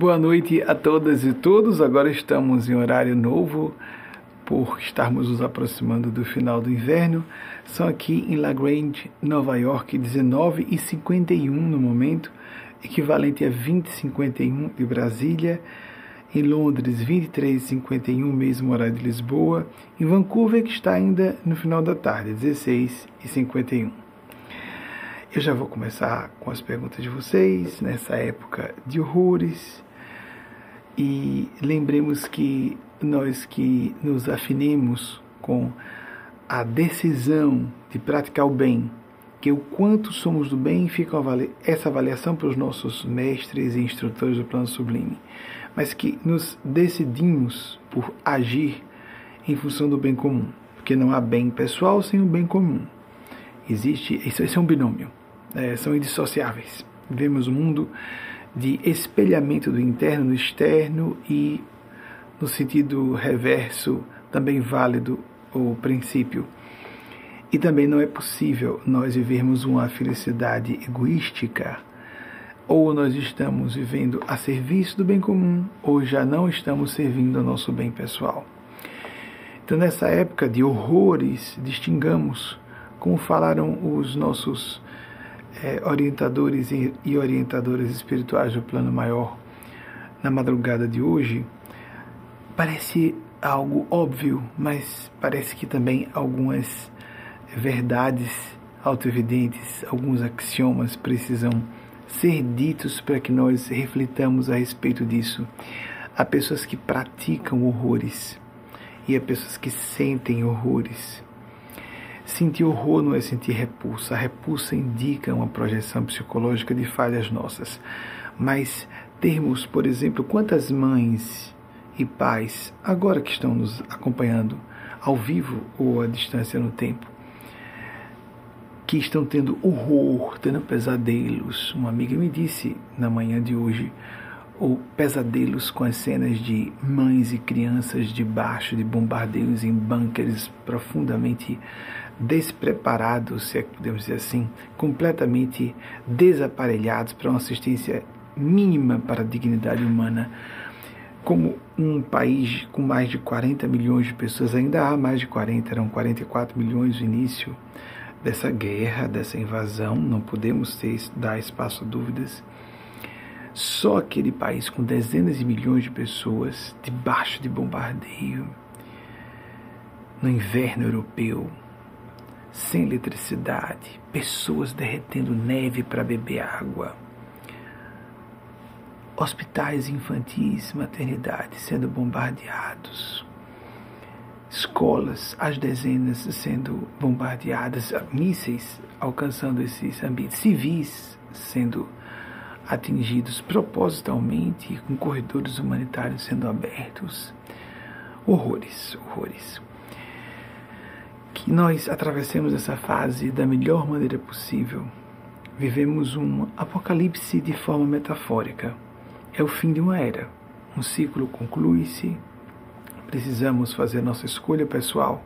Boa noite a todas e todos. Agora estamos em horário novo por estarmos nos aproximando do final do inverno. São aqui em La Grange, Nova York, 19 e 51 no momento, equivalente a 20 e 51 de Brasília. Em Londres, 23 e 51, mesmo horário de Lisboa. Em Vancouver, que está ainda no final da tarde, 16 e 51. Eu já vou começar com as perguntas de vocês nessa época de horrores. E lembremos que nós que nos afinemos com a decisão de praticar o bem, que o quanto somos do bem, fica essa avaliação para os nossos mestres e instrutores do plano sublime, mas que nos decidimos por agir em função do bem comum, porque não há bem pessoal sem o bem comum. Existe, isso, isso é um binômio é, são indissociáveis. Vemos um mundo de espelhamento do interno no externo e, no sentido reverso, também válido o princípio. E também não é possível nós vivermos uma felicidade egoística. Ou nós estamos vivendo a serviço do bem comum, ou já não estamos servindo ao nosso bem pessoal. Então, nessa época de horrores, distingamos, como falaram os nossos é, orientadores e, e orientadoras espirituais do plano maior na madrugada de hoje, parece algo óbvio, mas parece que também algumas verdades autoevidentes, alguns axiomas precisam ser ditos para que nós reflitamos a respeito disso. Há pessoas que praticam horrores e há pessoas que sentem horrores. Sentir horror não é sentir repulsa. A repulsa indica uma projeção psicológica de falhas nossas. Mas termos, por exemplo, quantas mães e pais, agora que estão nos acompanhando ao vivo ou à distância no tempo, que estão tendo horror, tendo pesadelos. Uma amiga me disse na manhã de hoje, ou pesadelos com as cenas de mães e crianças debaixo de bombardeios em bunkers profundamente despreparados, se é que podemos dizer assim, completamente desaparelhados para uma assistência mínima para a dignidade humana. Como um país com mais de 40 milhões de pessoas, ainda há mais de 40, eram 44 milhões no início dessa guerra, dessa invasão, não podemos ter, dar espaço a dúvidas. Só aquele país com dezenas de milhões de pessoas debaixo de bombardeio, no inverno europeu, sem eletricidade, pessoas derretendo neve para beber água, hospitais infantis, maternidades sendo bombardeados, escolas, as dezenas sendo bombardeadas, mísseis alcançando esses ambientes, civis sendo atingidos propositalmente, com corredores humanitários sendo abertos. Horrores, horrores que nós atravessemos essa fase da melhor maneira possível. Vivemos um apocalipse de forma metafórica. É o fim de uma era. Um ciclo conclui-se. Precisamos fazer nossa escolha pessoal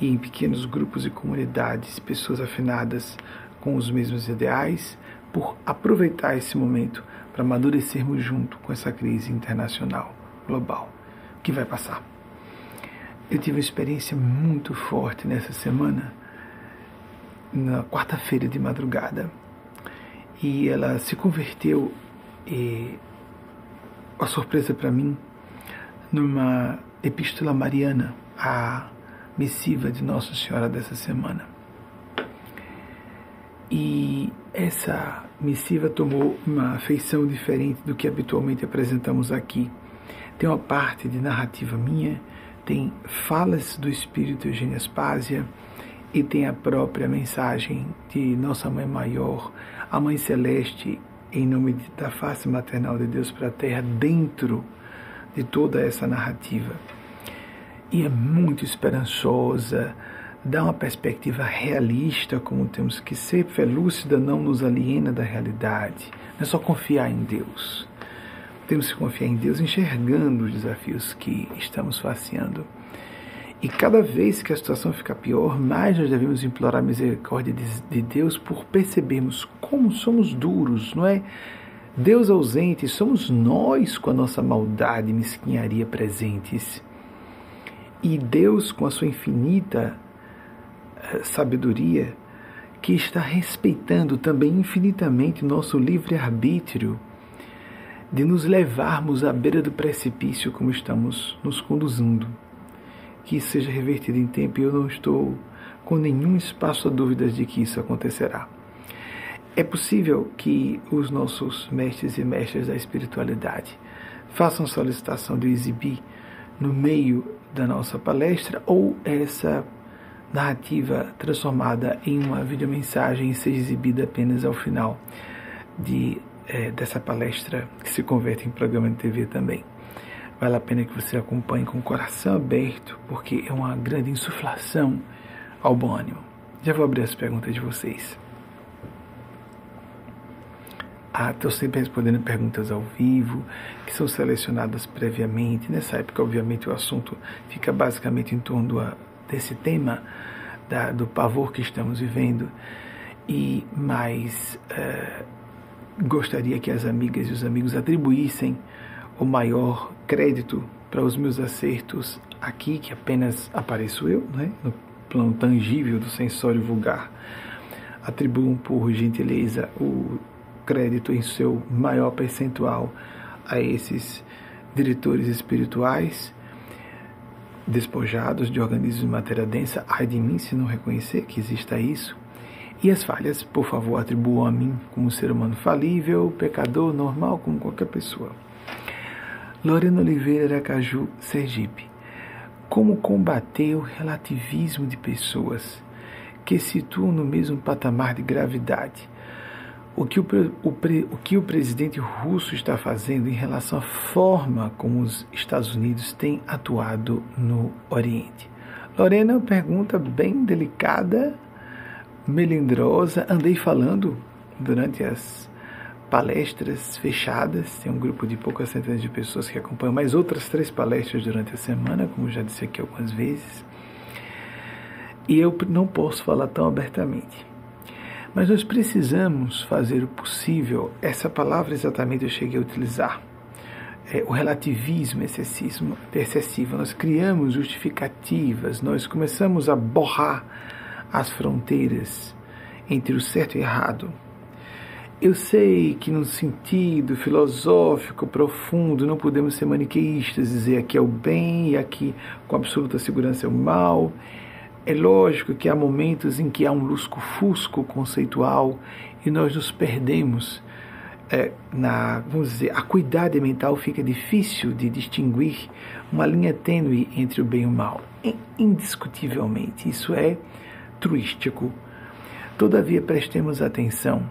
e em pequenos grupos e comunidades, pessoas afinadas com os mesmos ideais, por aproveitar esse momento para amadurecermos junto com essa crise internacional, global, que vai passar. Eu tive uma experiência muito forte nessa semana, na quarta-feira de madrugada. E ela se converteu, e, a surpresa para mim, numa epístola mariana, a missiva de Nossa Senhora dessa semana. E essa missiva tomou uma feição diferente do que habitualmente apresentamos aqui. Tem uma parte de narrativa minha tem falas do Espírito Eugênia Aspásia e tem a própria mensagem de Nossa Mãe Maior, a Mãe Celeste, em nome da face maternal de Deus para a Terra, dentro de toda essa narrativa. E é muito esperançosa, dá uma perspectiva realista, como temos que ser, fé lúcida não nos aliena da realidade, não é só confiar em Deus temos que confiar em Deus enxergando os desafios que estamos faceando. E cada vez que a situação fica pior, mais nós devemos implorar a misericórdia de Deus por percebermos como somos duros, não é Deus ausente, somos nós com a nossa maldade e mesquinharia presentes. E Deus, com a sua infinita eh, sabedoria, que está respeitando também infinitamente nosso livre-arbítrio, de nos levarmos à beira do precipício como estamos nos conduzindo. Que isso seja revertido em tempo e eu não estou com nenhum espaço a dúvidas de que isso acontecerá. É possível que os nossos mestres e mestras da espiritualidade façam solicitação de exibir no meio da nossa palestra ou essa narrativa transformada em uma videomensagem seja exibida apenas ao final de, é, dessa palestra que se converte em programa de TV também. Vale a pena que você acompanhe com o coração aberto, porque é uma grande insuflação ao bom ânimo. Já vou abrir as perguntas de vocês. Ah, estou sempre respondendo perguntas ao vivo, que são selecionadas previamente. Nessa época, obviamente, o assunto fica basicamente em torno desse tema da, do pavor que estamos vivendo. E mais uh, gostaria que as amigas e os amigos atribuíssem o maior crédito para os meus acertos aqui, que apenas apareço eu, né, no plano tangível do sensório vulgar. Atribuam por gentileza o crédito em seu maior percentual a esses diretores espirituais despojados de organismos de matéria densa, ai de mim se não reconhecer que exista isso. E as falhas, por favor, atribuam a mim como ser humano falível, pecador, normal, como qualquer pessoa. Lorena Oliveira Aracaju, Sergipe. Como combater o relativismo de pessoas que situam no mesmo patamar de gravidade o que o, o, o, que o presidente russo está fazendo em relação à forma como os Estados Unidos têm atuado no Oriente. Lorena, pergunta bem delicada, melindrosa. Andei falando durante as palestras fechadas, tem um grupo de poucas centenas de pessoas que acompanham mais outras três palestras durante a semana, como já disse aqui algumas vezes. E eu não posso falar tão abertamente mas nós precisamos fazer o possível, essa palavra exatamente eu cheguei a utilizar. É, o relativismo excessivo, excessivo. Nós criamos justificativas, nós começamos a borrar as fronteiras entre o certo e o errado. Eu sei que, num sentido filosófico profundo, não podemos ser maniqueístas, dizer aqui é o bem e aqui com absoluta segurança é o mal. É lógico que há momentos em que há um lusco-fusco conceitual e nós nos perdemos é, na, vamos dizer, acuidade mental fica difícil de distinguir uma linha tênue entre o bem e o mal. Indiscutivelmente, isso é truístico. Todavia, prestemos atenção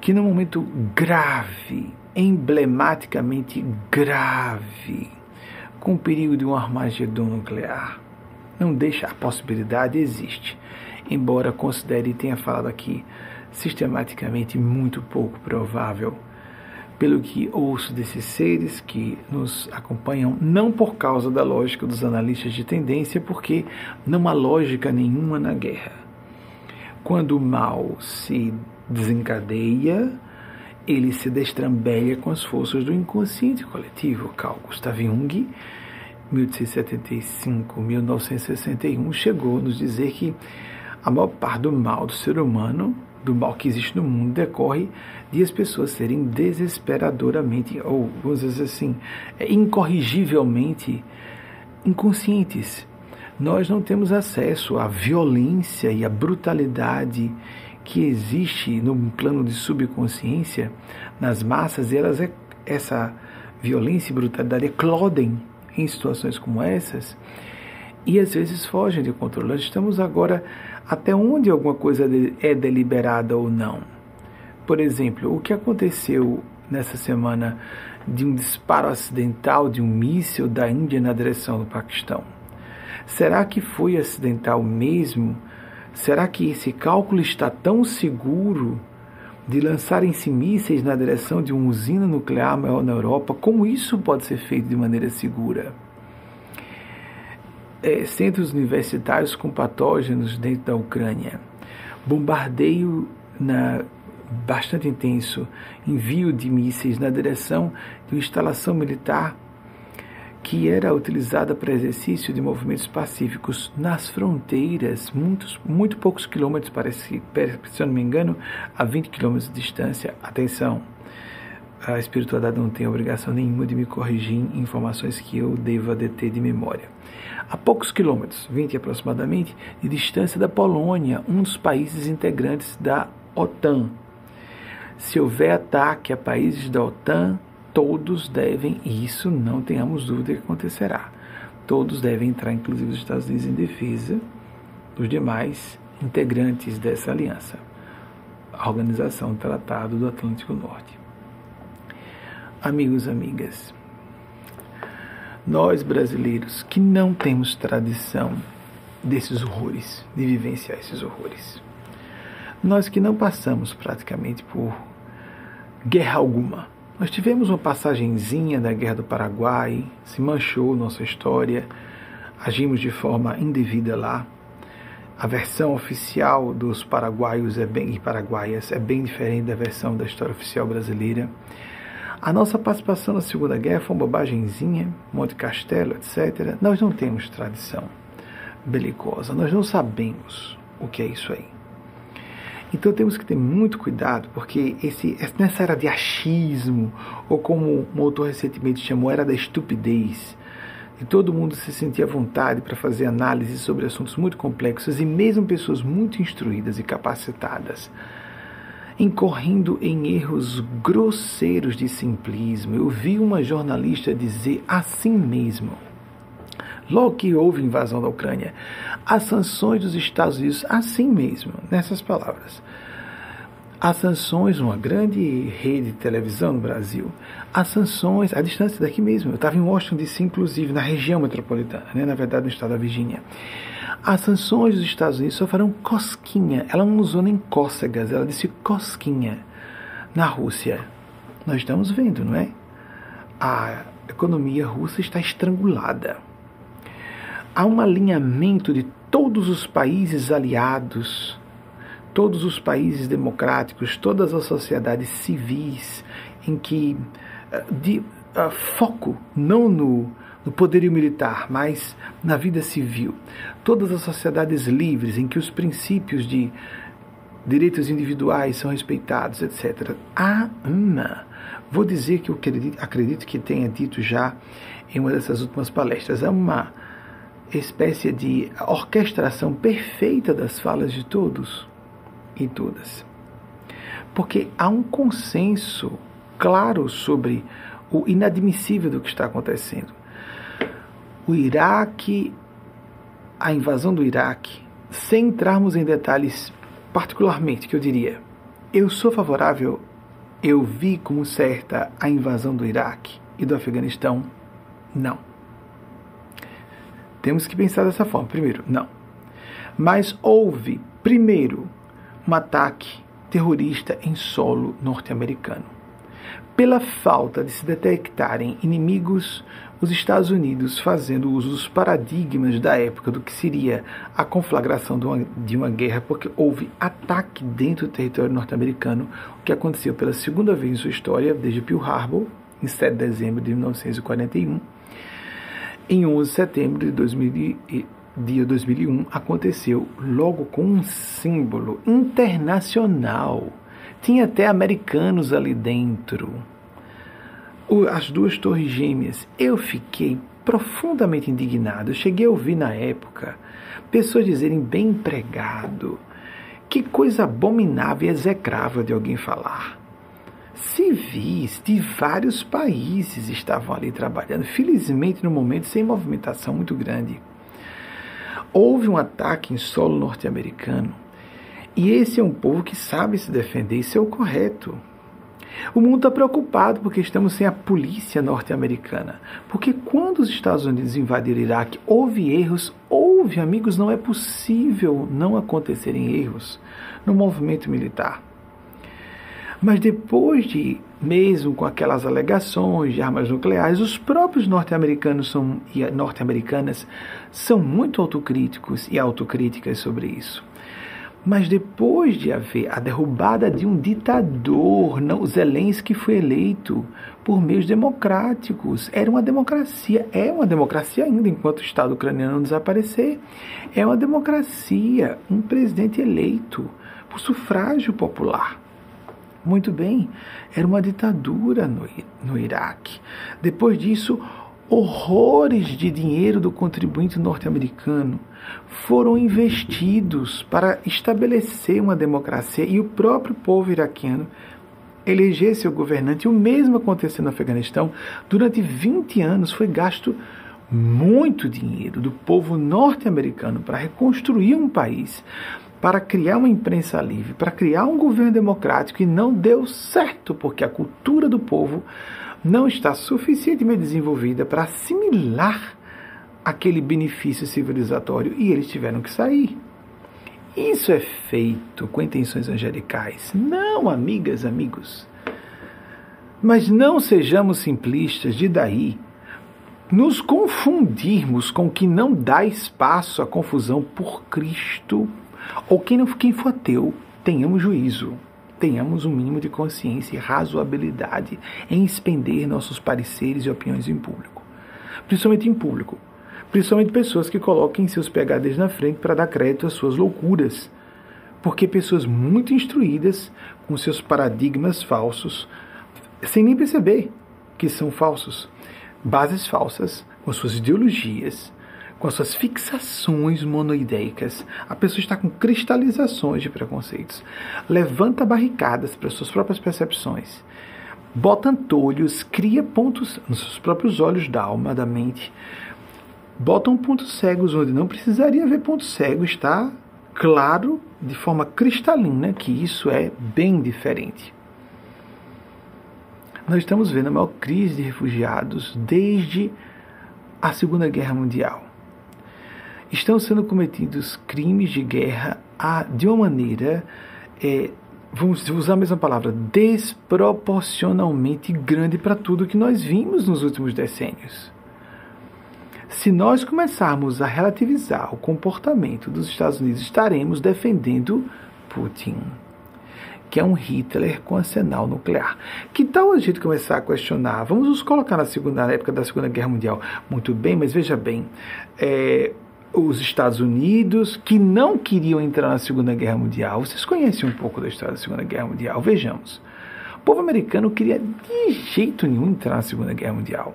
que no momento grave, emblematicamente grave, com o perigo de um armagedon nuclear, não deixa a possibilidade existe, embora considere e tenha falado aqui sistematicamente muito pouco provável. Pelo que ouço desses seres que nos acompanham, não por causa da lógica dos analistas de tendência, porque não há lógica nenhuma na guerra. Quando o mal se desencadeia, ele se destrambelha com as forças do inconsciente coletivo. Carl Gustav Jung 1875, 1961, chegou a nos dizer que a maior parte do mal do ser humano, do mal que existe no mundo, decorre de as pessoas serem desesperadoramente, ou vamos dizer assim, é, incorrigivelmente inconscientes. Nós não temos acesso à violência e à brutalidade que existe no plano de subconsciência nas massas, e elas é, essa violência e brutalidade eclodem em situações como essas e às vezes fogem de controle. Nós estamos agora até onde alguma coisa é deliberada ou não. Por exemplo, o que aconteceu nessa semana de um disparo acidental de um míssil da Índia na direção do Paquistão? Será que foi acidental mesmo? Será que esse cálculo está tão seguro de lançarem-se mísseis na direção de uma usina nuclear maior na Europa, como isso pode ser feito de maneira segura? É, centros universitários com patógenos dentro da Ucrânia, bombardeio na bastante intenso envio de mísseis na direção de uma instalação militar que era utilizada para exercício de movimentos pacíficos nas fronteiras, muitos, muito poucos quilômetros, parece, se eu não me engano, a 20 quilômetros de distância. Atenção, a espiritualidade não tem obrigação nenhuma de me corrigir informações que eu deva deter de memória. A poucos quilômetros, 20 aproximadamente, de distância da Polônia, um dos países integrantes da OTAN. Se houver ataque a países da OTAN, todos devem, e isso não tenhamos dúvida que acontecerá, todos devem entrar, inclusive os Estados Unidos, em defesa dos demais integrantes dessa aliança, a Organização do Tratado do Atlântico Norte. Amigos, amigas, nós brasileiros que não temos tradição desses horrores, de vivenciar esses horrores, nós que não passamos praticamente por guerra alguma, nós tivemos uma passagenzinha da Guerra do Paraguai, se manchou nossa história, agimos de forma indevida lá. A versão oficial dos paraguaios é bem, e paraguaias é bem diferente da versão da história oficial brasileira. A nossa participação na Segunda Guerra foi uma bobagemzinha, Monte Castelo, etc. Nós não temos tradição belicosa, nós não sabemos o que é isso aí. Então temos que ter muito cuidado, porque esse, nessa era de achismo, ou como um autor recentemente chamou, era da estupidez, e todo mundo se sentia à vontade para fazer análises sobre assuntos muito complexos, e mesmo pessoas muito instruídas e capacitadas, incorrendo em erros grosseiros de simplismo. Eu vi uma jornalista dizer assim mesmo logo que houve invasão da Ucrânia, as sanções dos Estados Unidos, assim mesmo, nessas palavras. As sanções, uma grande rede de televisão no Brasil, as sanções, a distância daqui mesmo, eu estava em Washington DC, inclusive, na região metropolitana, né, na verdade no estado da Virgínia. As sanções dos Estados Unidos farão cosquinha, ela não usou nem cócegas, ela disse cosquinha na Rússia. Nós estamos vendo, não é? A economia russa está estrangulada há um alinhamento de todos os países aliados, todos os países democráticos, todas as sociedades civis, em que eh, de uh, foco não no, no poderio militar, mas na vida civil. Todas as sociedades livres, em que os princípios de direitos individuais são respeitados, etc. Há uma, vou dizer que eu acredito, acredito que tenha dito já em uma dessas últimas palestras, há uma espécie de orquestração perfeita das falas de todos e todas. Porque há um consenso claro sobre o inadmissível do que está acontecendo. O Iraque, a invasão do Iraque, sem entrarmos em detalhes particularmente, que eu diria, eu sou favorável, eu vi como certa a invasão do Iraque e do Afeganistão? Não. Temos que pensar dessa forma. Primeiro, não. Mas houve, primeiro, um ataque terrorista em solo norte-americano. Pela falta de se detectarem inimigos, os Estados Unidos fazendo uso dos paradigmas da época do que seria a conflagração de uma, de uma guerra, porque houve ataque dentro do território norte-americano, o que aconteceu pela segunda vez em sua história, desde Pearl Harbor, em 7 de dezembro de 1941 em 11 de setembro de 2000, dia 2001, aconteceu logo com um símbolo internacional. Tinha até americanos ali dentro. As duas torres gêmeas. Eu fiquei profundamente indignado. Eu cheguei a ouvir na época pessoas dizerem bem empregado. Que coisa abominável e execrável de alguém falar civis de vários países estavam ali trabalhando, felizmente no momento sem movimentação muito grande. Houve um ataque em solo norte-americano e esse é um povo que sabe se defender, isso é o correto. O mundo está preocupado porque estamos sem a polícia norte-americana. Porque quando os Estados Unidos invadiram o Iraque, houve erros, houve, amigos, não é possível não acontecerem erros no movimento militar. Mas depois de, mesmo com aquelas alegações de armas nucleares, os próprios norte-americanos são, e norte-americanas são muito autocríticos e autocríticas sobre isso. Mas depois de haver a derrubada de um ditador, não, Zelensky foi eleito por meios democráticos. Era uma democracia, é uma democracia ainda, enquanto o Estado ucraniano não desaparecer. É uma democracia, um presidente eleito por sufrágio popular. Muito bem, era uma ditadura no, no Iraque. Depois disso, horrores de dinheiro do contribuinte norte-americano foram investidos para estabelecer uma democracia e o próprio povo iraquiano eleger seu governante. O mesmo aconteceu no Afeganistão. Durante 20 anos foi gasto muito dinheiro do povo norte-americano para reconstruir um país, para criar uma imprensa livre, para criar um governo democrático e não deu certo, porque a cultura do povo não está suficientemente desenvolvida para assimilar aquele benefício civilizatório e eles tiveram que sair. Isso é feito com intenções angelicais. Não, amigas, amigos. Mas não sejamos simplistas de daí nos confundirmos com o que não dá espaço à confusão por Cristo. Ou quem, não, quem for ateu, tenhamos juízo, tenhamos um mínimo de consciência e razoabilidade em expender nossos pareceres e opiniões em público. Principalmente em público principalmente pessoas que coloquem seus PHDs na frente para dar crédito às suas loucuras. Porque pessoas muito instruídas, com seus paradigmas falsos, sem nem perceber que são falsos, bases falsas, com suas ideologias, com as suas fixações monoideicas, a pessoa está com cristalizações de preconceitos, levanta barricadas para suas próprias percepções, bota antolhos, cria pontos nos seus próprios olhos da alma, da mente, botam pontos cegos onde não precisaria haver pontos cegos, está claro de forma cristalina que isso é bem diferente. Nós estamos vendo a maior crise de refugiados desde a Segunda Guerra Mundial. Estão sendo cometidos crimes de guerra a, de uma maneira, é, vamos usar a mesma palavra, desproporcionalmente grande para tudo que nós vimos nos últimos decênios. Se nós começarmos a relativizar o comportamento dos Estados Unidos, estaremos defendendo Putin, que é um Hitler com arsenal nuclear. Que tal a gente começar a questionar? Vamos nos colocar na, segunda, na época da Segunda Guerra Mundial. Muito bem, mas veja bem, é, os Estados Unidos que não queriam entrar na Segunda Guerra Mundial. Vocês conhecem um pouco da história da Segunda Guerra Mundial? Vejamos. O povo americano queria de jeito nenhum entrar na Segunda Guerra Mundial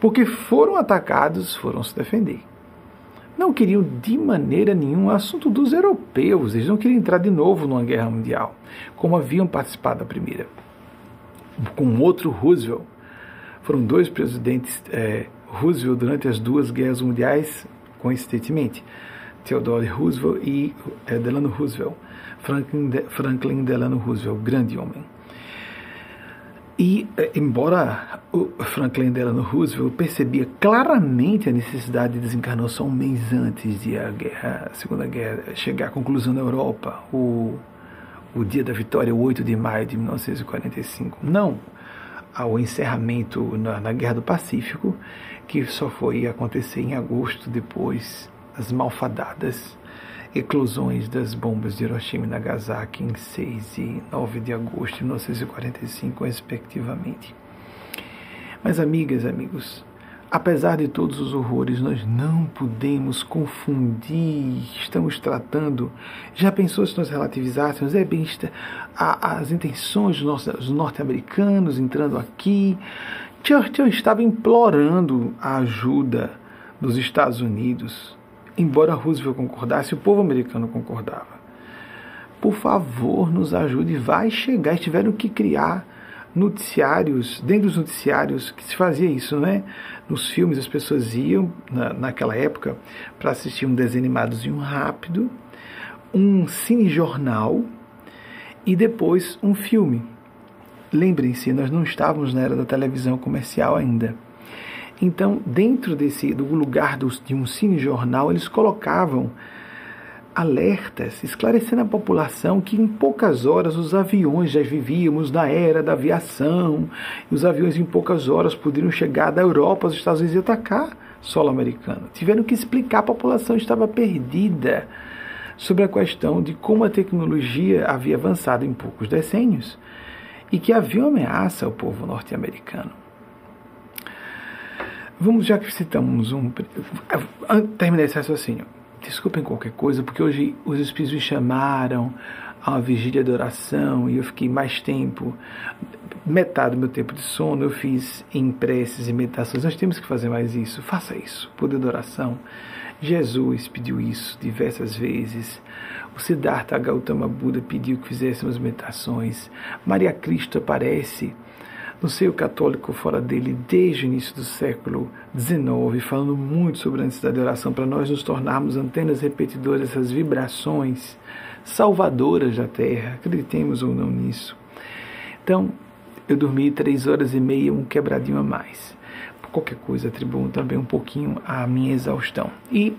porque foram atacados, foram se defender. Não queriam de maneira nenhuma assunto dos europeus, eles não queriam entrar de novo numa guerra mundial, como haviam participado da primeira. Com outro Roosevelt, foram dois presidentes é, Roosevelt durante as duas guerras mundiais, coincidentemente, Theodore Roosevelt e é, Delano Roosevelt, Franklin, Franklin Delano Roosevelt, grande homem. E, eh, embora o Franklin Delano Roosevelt percebia claramente a necessidade de desencarnação um mês antes de a, guerra, a Segunda Guerra chegar à conclusão na Europa, o, o dia da vitória, o 8 de maio de 1945, não ao encerramento na, na Guerra do Pacífico, que só foi acontecer em agosto, depois das malfadadas eclosões das bombas de Hiroshima e Nagasaki em 6 e 9 de agosto de 1945, respectivamente. Mas, amigas amigos, apesar de todos os horrores, nós não podemos confundir. Estamos tratando. Já pensou se nós relativizássemos? É bem as intenções dos norte-americanos entrando aqui. Churchill estava implorando a ajuda dos Estados Unidos embora Roosevelt concordasse, o povo americano concordava. Por favor, nos ajude, vai chegar. Eles tiveram que criar noticiários, dentro dos noticiários que se fazia isso, né? Nos filmes as pessoas iam, na, naquela época, para assistir um desenho animadozinho rápido, um cinejornal e depois um filme. Lembrem-se, nós não estávamos na era da televisão comercial ainda. Então, dentro desse do lugar dos, de um cinejornal, eles colocavam alertas, esclarecendo a população que em poucas horas os aviões já vivíamos na era da aviação, e os aviões em poucas horas poderiam chegar da Europa aos Estados Unidos e atacar solo americano. Tiveram que explicar, a população estava perdida. sobre a questão de como a tecnologia havia avançado em poucos decênios e que havia uma ameaça ao povo norte-americano. Vamos, já que citamos um. Terminei esse raciocínio. Desculpem qualquer coisa, porque hoje os espíritos me chamaram a uma vigília de oração e eu fiquei mais tempo. Metade do meu tempo de sono eu fiz em preces e meditações. Nós temos que fazer mais isso. Faça isso. Poder de oração. Jesus pediu isso diversas vezes. O Siddhartha Gautama Buda pediu que fizéssemos meditações. Maria Cristo aparece no seio católico fora dele desde o início do século XIX, falando muito sobre a necessidade de oração para nós nos tornarmos antenas repetidoras dessas vibrações salvadoras da Terra, acreditemos ou não nisso. Então, eu dormi três horas e meia, um quebradinho a mais. Qualquer coisa, atribuo também um pouquinho a minha exaustão. E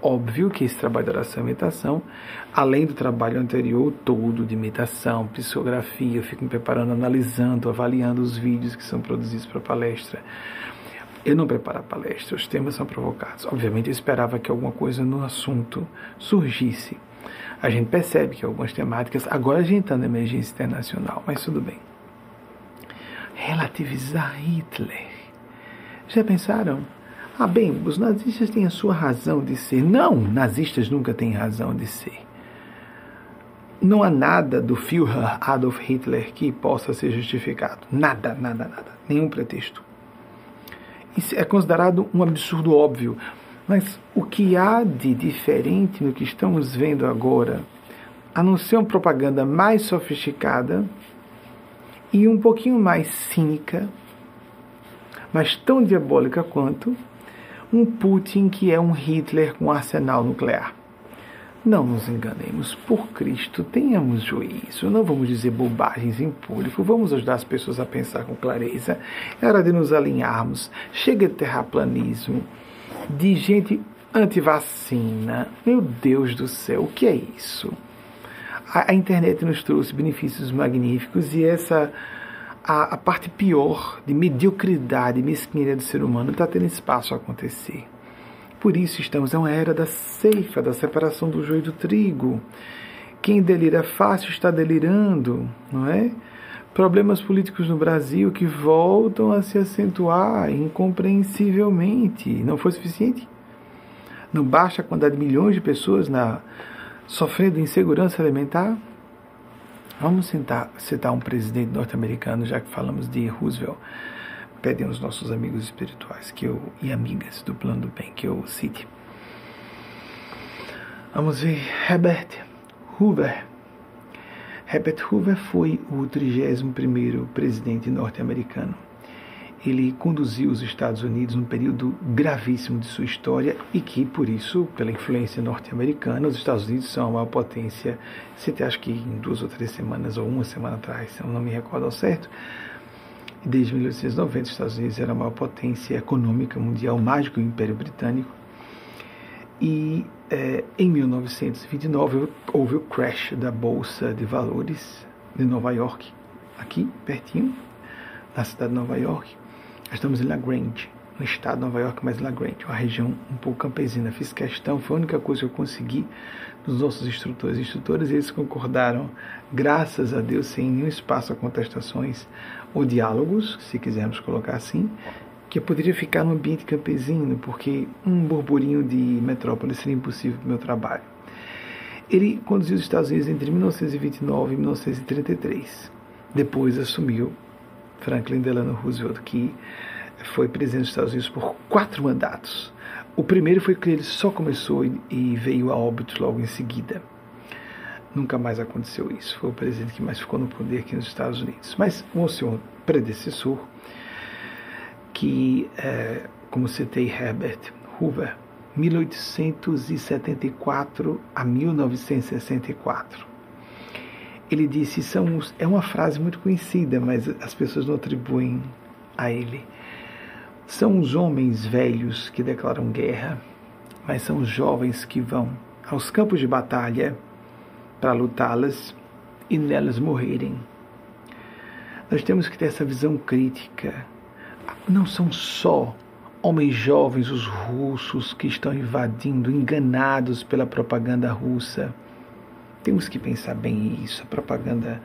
óbvio que esse trabalho de oração e meditação, além do trabalho anterior todo de meditação, psicografia, eu fico me preparando, analisando, avaliando os vídeos que são produzidos para a palestra. Eu não preparo a palestra, os temas são provocados. Obviamente eu esperava que alguma coisa no assunto surgisse. A gente percebe que algumas temáticas, agora a gente está na emergência internacional, mas tudo bem. Relativizar Hitler. Já pensaram? Ah, bem, os nazistas têm a sua razão de ser. Não, nazistas nunca têm razão de ser. Não há nada do Führer Adolf Hitler que possa ser justificado. Nada, nada, nada. Nenhum pretexto. Isso é considerado um absurdo óbvio. Mas o que há de diferente no que estamos vendo agora, a não ser uma propaganda mais sofisticada e um pouquinho mais cínica, mas tão diabólica quanto, um Putin que é um Hitler com arsenal nuclear. Não nos enganemos, por Cristo, tenhamos juízo, não vamos dizer bobagens em público, vamos ajudar as pessoas a pensar com clareza. É hora de nos alinharmos. Chega de terraplanismo, de gente antivacina. Meu Deus do céu, o que é isso? A, a internet nos trouxe benefícios magníficos e essa a, a parte pior de mediocridade e mesquinharia do ser humano está tendo espaço a acontecer. Por isso estamos em uma era da ceifa, da separação do joio do trigo. Quem delira fácil está delirando, não é? Problemas políticos no Brasil que voltam a se acentuar incompreensivelmente. Não foi suficiente? Não basta a quantidade de milhões de pessoas na, sofrendo insegurança alimentar? Vamos citar, citar um presidente norte-americano, já que falamos de Roosevelt. Pedem os nossos amigos espirituais que eu, e amigas do plano do bem que eu cite. Vamos ver Herbert Hoover. Herbert Hoover foi o 31º presidente norte-americano ele conduziu os Estados Unidos num período gravíssimo de sua história e que, por isso, pela influência norte-americana, os Estados Unidos são a maior potência. Você acho que em duas ou três semanas, ou uma semana atrás, eu não me recordo ao certo, desde 1890, os Estados Unidos era a maior potência econômica mundial, do que o Império Britânico. E é, em 1929 houve o crash da Bolsa de Valores de Nova York, aqui pertinho, na cidade de Nova York. Estamos em La Grande, no estado de Nova York, mas La Grande, uma região um pouco campesina. Fiz questão, foi a única coisa que eu consegui dos nossos instrutores e instrutoras, e eles concordaram, graças a Deus, sem nenhum espaço a contestações ou diálogos, se quisermos colocar assim, que eu poderia ficar no ambiente campesino, porque um burburinho de metrópole seria impossível para o meu trabalho. Ele conduziu os Estados Unidos entre 1929 e 1933. Depois assumiu Franklin Delano Roosevelt, que foi presidente dos Estados Unidos por quatro mandatos. O primeiro foi que ele só começou e veio a óbito logo em seguida. Nunca mais aconteceu isso. Foi o presidente que mais ficou no poder aqui nos Estados Unidos. Mas o seu predecessor, que, é, como citei, Herbert Hoover, 1874 a 1964 ele disse, são os, é uma frase muito conhecida, mas as pessoas não atribuem a ele. São os homens velhos que declaram guerra, mas são os jovens que vão aos campos de batalha para lutá-las e nelas morrerem. Nós temos que ter essa visão crítica. Não são só homens jovens, os russos, que estão invadindo, enganados pela propaganda russa. Temos que pensar bem isso. A propaganda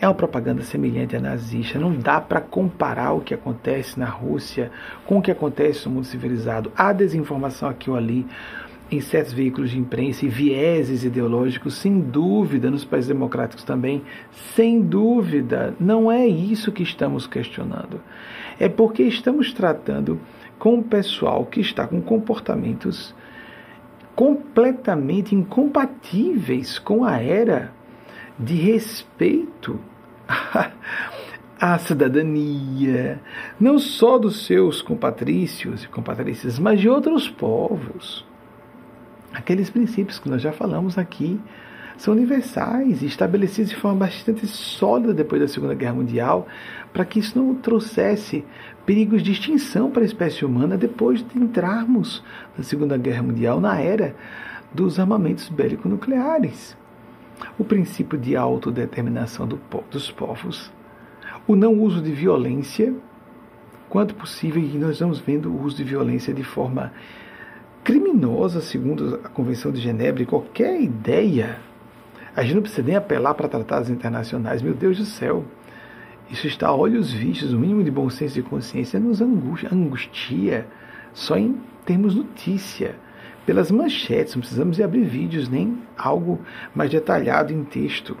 é uma propaganda semelhante à nazista. Não dá para comparar o que acontece na Rússia com o que acontece no mundo civilizado. Há desinformação aqui ou ali em certos veículos de imprensa e vieses ideológicos, sem dúvida, nos países democráticos também, sem dúvida. Não é isso que estamos questionando. É porque estamos tratando com o pessoal que está com comportamentos completamente incompatíveis com a era de respeito à cidadania, não só dos seus compatrícios e compatrícias, mas de outros povos. Aqueles princípios que nós já falamos aqui são universais e estabelecidos de forma bastante sólida depois da Segunda Guerra Mundial, para que isso não trouxesse perigos de extinção para a espécie humana depois de entrarmos na Segunda Guerra Mundial, na era dos armamentos bélico-nucleares. O princípio de autodeterminação do, dos povos, o não uso de violência, quanto possível, e nós estamos vendo o uso de violência de forma criminosa, segundo a Convenção de Genebra, e qualquer ideia a gente não precisa nem apelar para tratados internacionais. Meu Deus do céu. Isso está a olhos vistos, o mínimo de bom senso e consciência nos angustia, angustia só em termos notícia. Pelas manchetes, não precisamos de abrir vídeos, nem algo mais detalhado em texto.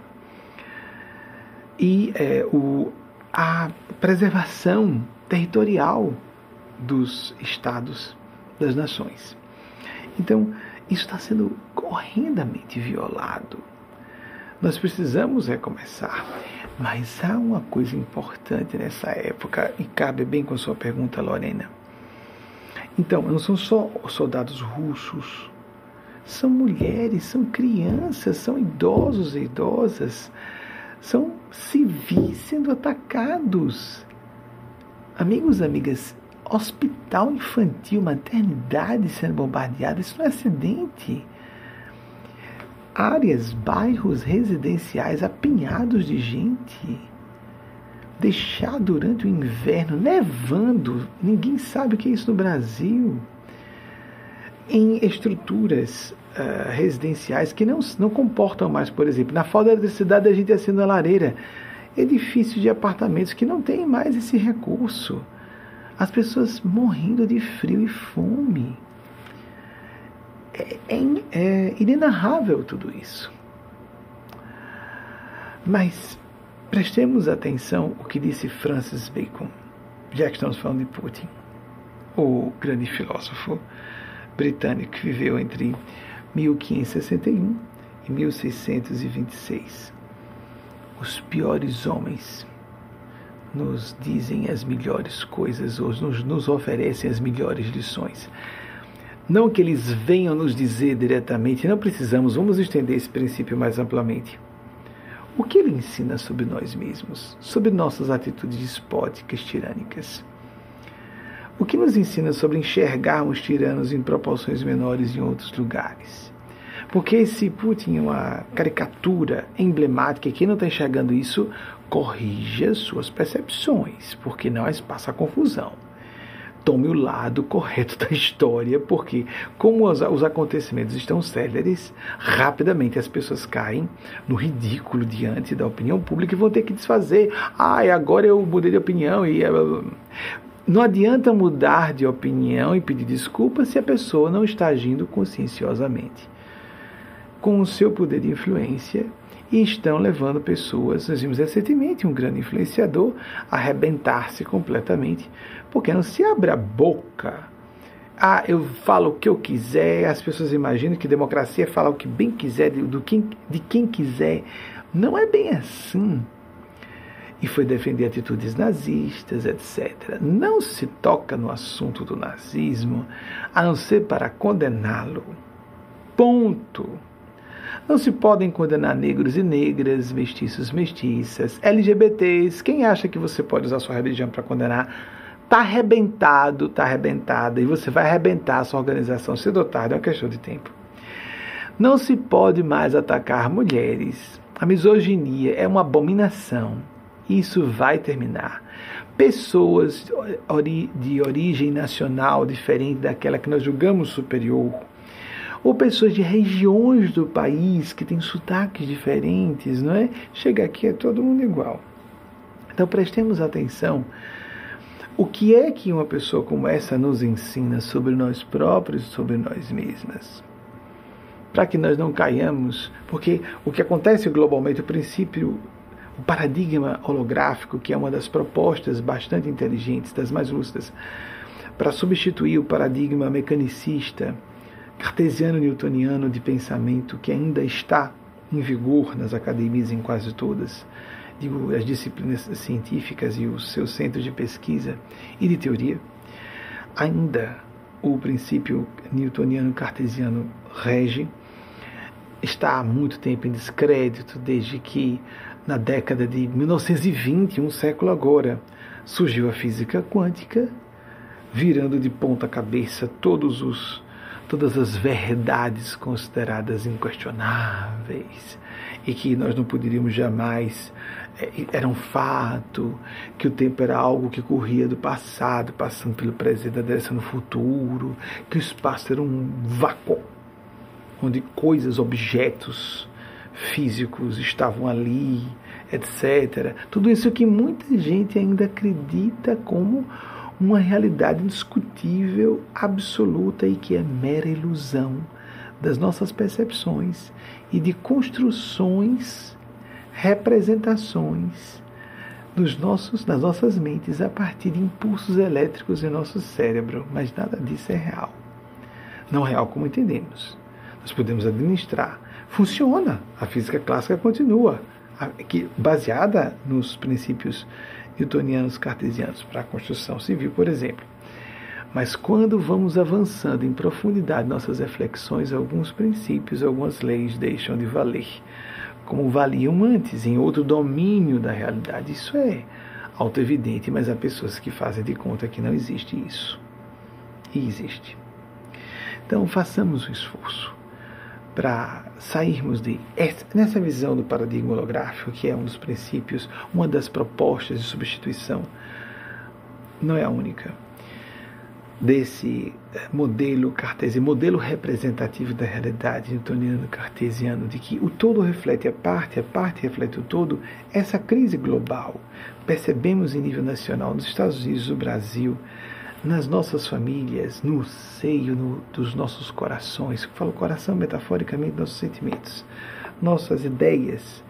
E é, o, a preservação territorial dos estados, das nações. Então, isso está sendo horrendamente violado. Nós precisamos recomeçar. Mas há uma coisa importante nessa época, e cabe bem com a sua pergunta, Lorena. Então, não são só soldados russos, são mulheres, são crianças, são idosos e idosas, são civis sendo atacados. Amigos, amigas, hospital infantil, maternidade sendo bombardeada, isso não é acidente áreas, bairros residenciais apinhados de gente. Deixar durante o inverno, nevando, ninguém sabe o que é isso no Brasil. Em estruturas uh, residenciais que não, não comportam mais, por exemplo, na falta da cidade a gente acende a lareira. Edifícios de apartamentos que não têm mais esse recurso. As pessoas morrendo de frio e fome é, é, é inenarrável tudo isso. Mas prestemos atenção o que disse Francis Bacon, já que estamos falando de Putin, o grande filósofo britânico que viveu entre 1561 e 1626. Os piores homens nos dizem as melhores coisas, ou nos, nos oferecem as melhores lições. Não que eles venham nos dizer diretamente, não precisamos, vamos estender esse princípio mais amplamente. O que ele ensina sobre nós mesmos, sobre nossas atitudes despóticas, tirânicas? O que nos ensina sobre enxergarmos tiranos em proporções menores em outros lugares? Porque esse Putin é uma caricatura emblemática, quem não está enxergando isso, corrija suas percepções, porque não passa a confusão tome o lado correto da história, porque como os, os acontecimentos estão céleres, rapidamente as pessoas caem no ridículo diante da opinião pública e vão ter que desfazer. Ah, agora eu mudei de opinião e eh, não adianta mudar de opinião e pedir desculpa se a pessoa não está agindo conscienciosamente. Com o seu poder de influência, e estão levando pessoas, nós vimos recentemente um grande influenciador a arrebentar-se completamente, porque não se abre a boca. Ah, eu falo o que eu quiser, as pessoas imaginam que democracia é falar o que bem quiser, do quem, de quem quiser. Não é bem assim. E foi defender atitudes nazistas, etc. Não se toca no assunto do nazismo, a não ser para condená-lo. Ponto. Não se podem condenar negros e negras, mestiços, mestiças, LGBTs. Quem acha que você pode usar sua religião para condenar? Tá arrebentado, tá arrebentada, e você vai arrebentar a sua organização cedo ou é uma questão de tempo. Não se pode mais atacar mulheres. A misoginia é uma abominação. Isso vai terminar. pessoas de origem nacional diferente daquela que nós julgamos superior, ou pessoas de regiões do país que têm sotaques diferentes, não é? Chega aqui é todo mundo igual. Então prestemos atenção. O que é que uma pessoa como essa nos ensina sobre nós próprios, sobre nós mesmas? Para que nós não caiamos, porque o que acontece globalmente, o princípio, o paradigma holográfico, que é uma das propostas bastante inteligentes, das mais lúcidas, para substituir o paradigma mecanicista, cartesiano-newtoniano de pensamento que ainda está em vigor nas academias em quase todas, digo, as disciplinas científicas e os seus centros de pesquisa e de teoria, ainda o princípio newtoniano cartesiano rege, está há muito tempo em descrédito, desde que na década de 1920, um século agora, surgiu a física quântica, virando de ponta cabeça todos os todas as verdades consideradas inquestionáveis e que nós não poderíamos jamais é, era um fato, que o tempo era algo que corria do passado, passando pelo presente, direção no futuro, que o espaço era um vácuo, onde coisas, objetos físicos estavam ali, etc. Tudo isso que muita gente ainda acredita como uma realidade indiscutível, absoluta e que é mera ilusão das nossas percepções e de construções, representações dos nossos, das nossas mentes a partir de impulsos elétricos em nosso cérebro, mas nada disso é real. Não é real como entendemos. Nós podemos administrar. Funciona. A física clássica continua, que baseada nos princípios newtonianos cartesianos para a construção civil, por exemplo. Mas quando vamos avançando em profundidade nossas reflexões, alguns princípios, algumas leis deixam de valer, como valiam antes, em outro domínio da realidade. Isso é auto-evidente, mas há pessoas que fazem de conta que não existe isso. E existe. Então façamos o esforço para sairmos de nessa visão do paradigma holográfico, que é um dos princípios, uma das propostas de substituição, não é a única, desse eh, modelo cartesiano, modelo representativo da realidade newtoniano cartesiano, de que o todo reflete a parte, a parte reflete o todo, essa crise global, percebemos em nível nacional, nos Estados Unidos, no Brasil, nas nossas famílias, no seio no, dos nossos corações, falo coração metaforicamente, nossos sentimentos, nossas ideias,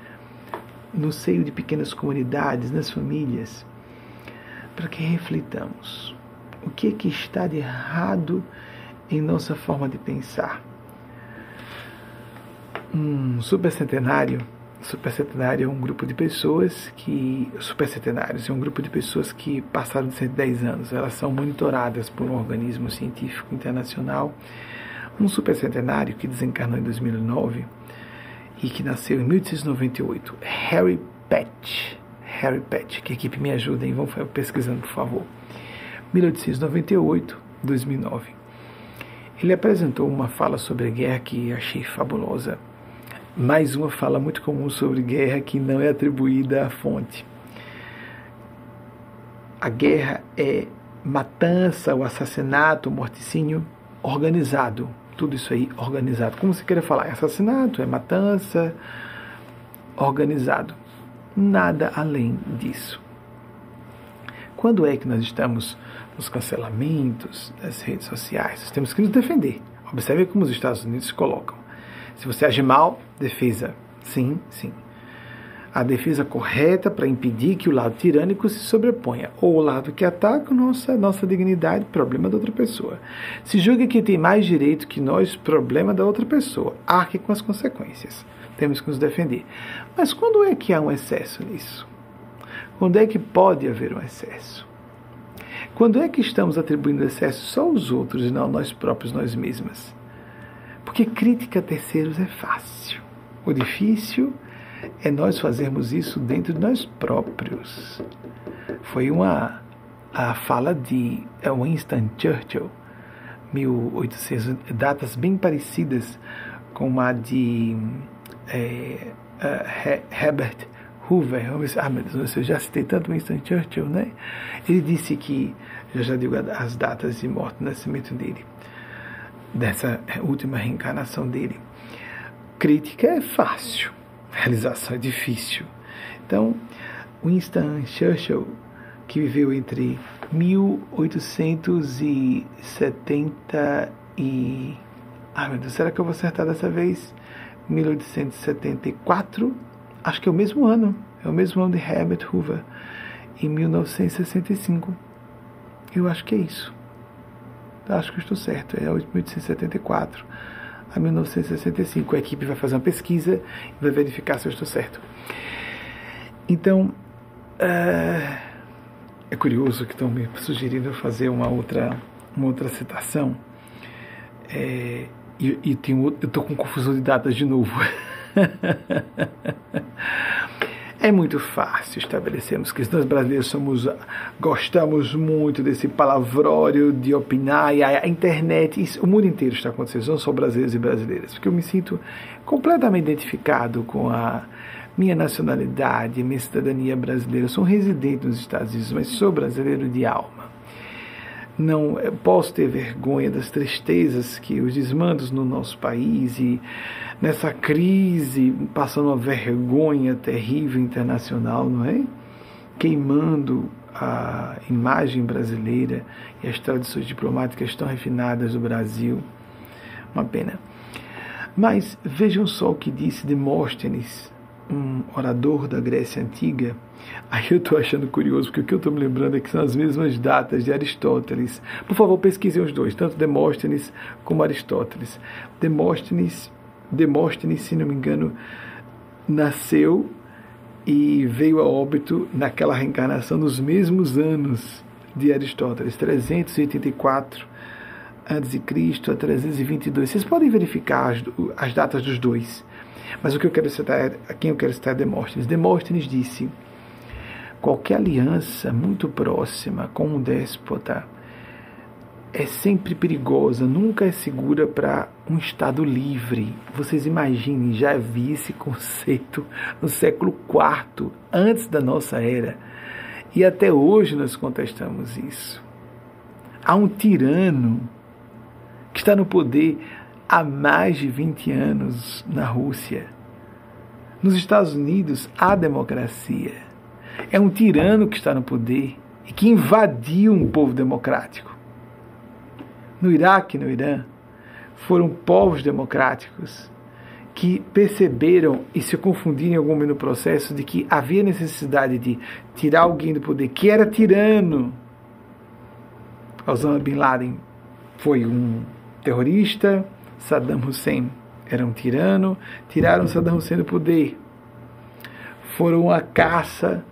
no seio de pequenas comunidades, nas famílias, para que reflitamos o que, é que está de errado em nossa forma de pensar. Um supercentenário Supercentenário é um grupo de pessoas que. Supercentenários é um grupo de pessoas que passaram de 110 anos. Elas são monitoradas por um organismo científico internacional. Um supercentenário que desencarnou em 2009 e que nasceu em 1898. Harry Patch. Harry Patch, que a equipe me ajuda, hein? Vão pesquisando, por favor. 1898, 2009. Ele apresentou uma fala sobre a guerra que achei fabulosa mais uma fala muito comum sobre guerra que não é atribuída à fonte. A guerra é matança, o assassinato, o morticínio organizado. Tudo isso aí organizado. Como você queira falar? É assassinato, é matança, organizado. Nada além disso. Quando é que nós estamos nos cancelamentos das redes sociais? Nós temos que nos defender. Observe como os Estados Unidos se colocam. Se você agir mal, defesa. Sim, sim. A defesa correta para impedir que o lado tirânico se sobreponha, ou o lado que ataca nossa, nossa dignidade, problema da outra pessoa. Se julga que tem mais direito que nós, problema da outra pessoa. Arque com as consequências. Temos que nos defender. Mas quando é que há um excesso nisso? Quando é que pode haver um excesso? Quando é que estamos atribuindo excesso só aos outros e não a nós próprios, nós mesmas? Porque crítica a terceiros é fácil. O difícil é nós fazermos isso dentro de nós próprios. Foi uma a fala de Winston Churchill, 1800, datas bem parecidas com a de é, uh, Herbert Hoover, ah meu Deus, eu já citei tanto Winston Churchill, né? Ele disse que, eu já digo as datas de morte, nascimento dele, dessa última reencarnação dele. Crítica é fácil, realização é difícil. Então, Winston Churchill, que viveu entre 1870 e. Ah, meu Deus, será que eu vou acertar dessa vez? 1874, acho que é o mesmo ano, é o mesmo ano de Herbert Hoover, em 1965. Eu acho que é isso. Acho que estou certo, é 1874 a 1965. A equipe vai fazer uma pesquisa e vai verificar se eu estou certo. Então, é, é curioso que estão me sugerindo fazer uma outra, uma outra citação. É, e, e tem, eu estou com confusão de datas de novo. É muito fácil estabelecermos que nós brasileiros somos, gostamos muito desse palavrório de opinar e a internet, isso, o mundo inteiro está acontecendo, não só brasileiros e brasileiras, porque eu me sinto completamente identificado com a minha nacionalidade, minha cidadania brasileira. Eu sou um residente nos Estados Unidos, mas sou brasileiro de alma. Não posso ter vergonha das tristezas que os desmandos no nosso país e nessa crise, passando uma vergonha terrível internacional, não é? Queimando a imagem brasileira e as tradições diplomáticas tão refinadas do Brasil. Uma pena. Mas vejam só o que disse Demóstenes, um orador da Grécia Antiga. Aí eu estou achando curioso, porque o que eu estou me lembrando é que são as mesmas datas de Aristóteles. Por favor, pesquisem os dois, tanto Demóstenes como Aristóteles. Demóstenes Demóstenes, se não me engano, nasceu e veio a óbito naquela reencarnação nos mesmos anos de Aristóteles, 384 a.C. a 322. Vocês podem verificar as, as datas dos dois. Mas o que eu quero citar, a quem eu quero citar é Demóstenes. Demóstenes disse: qualquer aliança muito próxima com um déspota é sempre perigosa, nunca é segura para um Estado livre. Vocês imaginem, já vi esse conceito no século IV, antes da nossa era, e até hoje nós contestamos isso. Há um tirano que está no poder há mais de 20 anos na Rússia. Nos Estados Unidos há democracia. É um tirano que está no poder e que invadiu um povo democrático no Iraque e no Irã, foram povos democráticos que perceberam e se confundiram em algum momento no processo de que havia necessidade de tirar alguém do poder que era tirano. Osama Bin Laden foi um terrorista, Saddam Hussein era um tirano, tiraram Saddam Hussein do poder. Foram a caça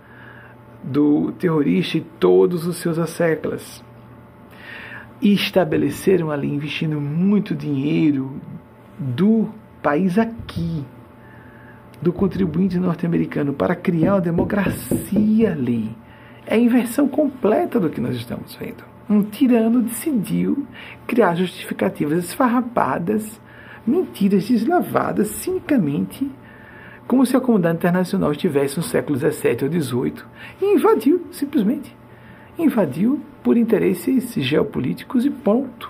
do terrorista e todos os seus asseclas e estabeleceram ali, investindo muito dinheiro do país aqui, do contribuinte norte-americano, para criar uma democracia ali. É a inversão completa do que nós estamos vendo. Um tirano decidiu criar justificativas esfarrapadas, mentiras deslavadas, cinicamente, como se a comunidade internacional estivesse no século XVII ou XVIII, e invadiu, simplesmente. Invadiu por interesses geopolíticos e ponto.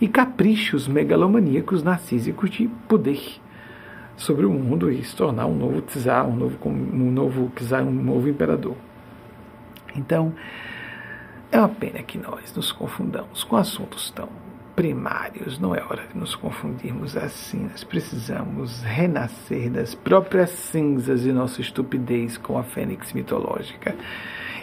E caprichos megalomaníacos narcísicos de poder sobre o mundo e se tornar um novo czar, um novo, um novo czar, um novo imperador. Então, é uma pena que nós nos confundamos com assuntos tão primários. Não é hora de nos confundirmos assim. Nós precisamos renascer das próprias cinzas de nossa estupidez com a fênix mitológica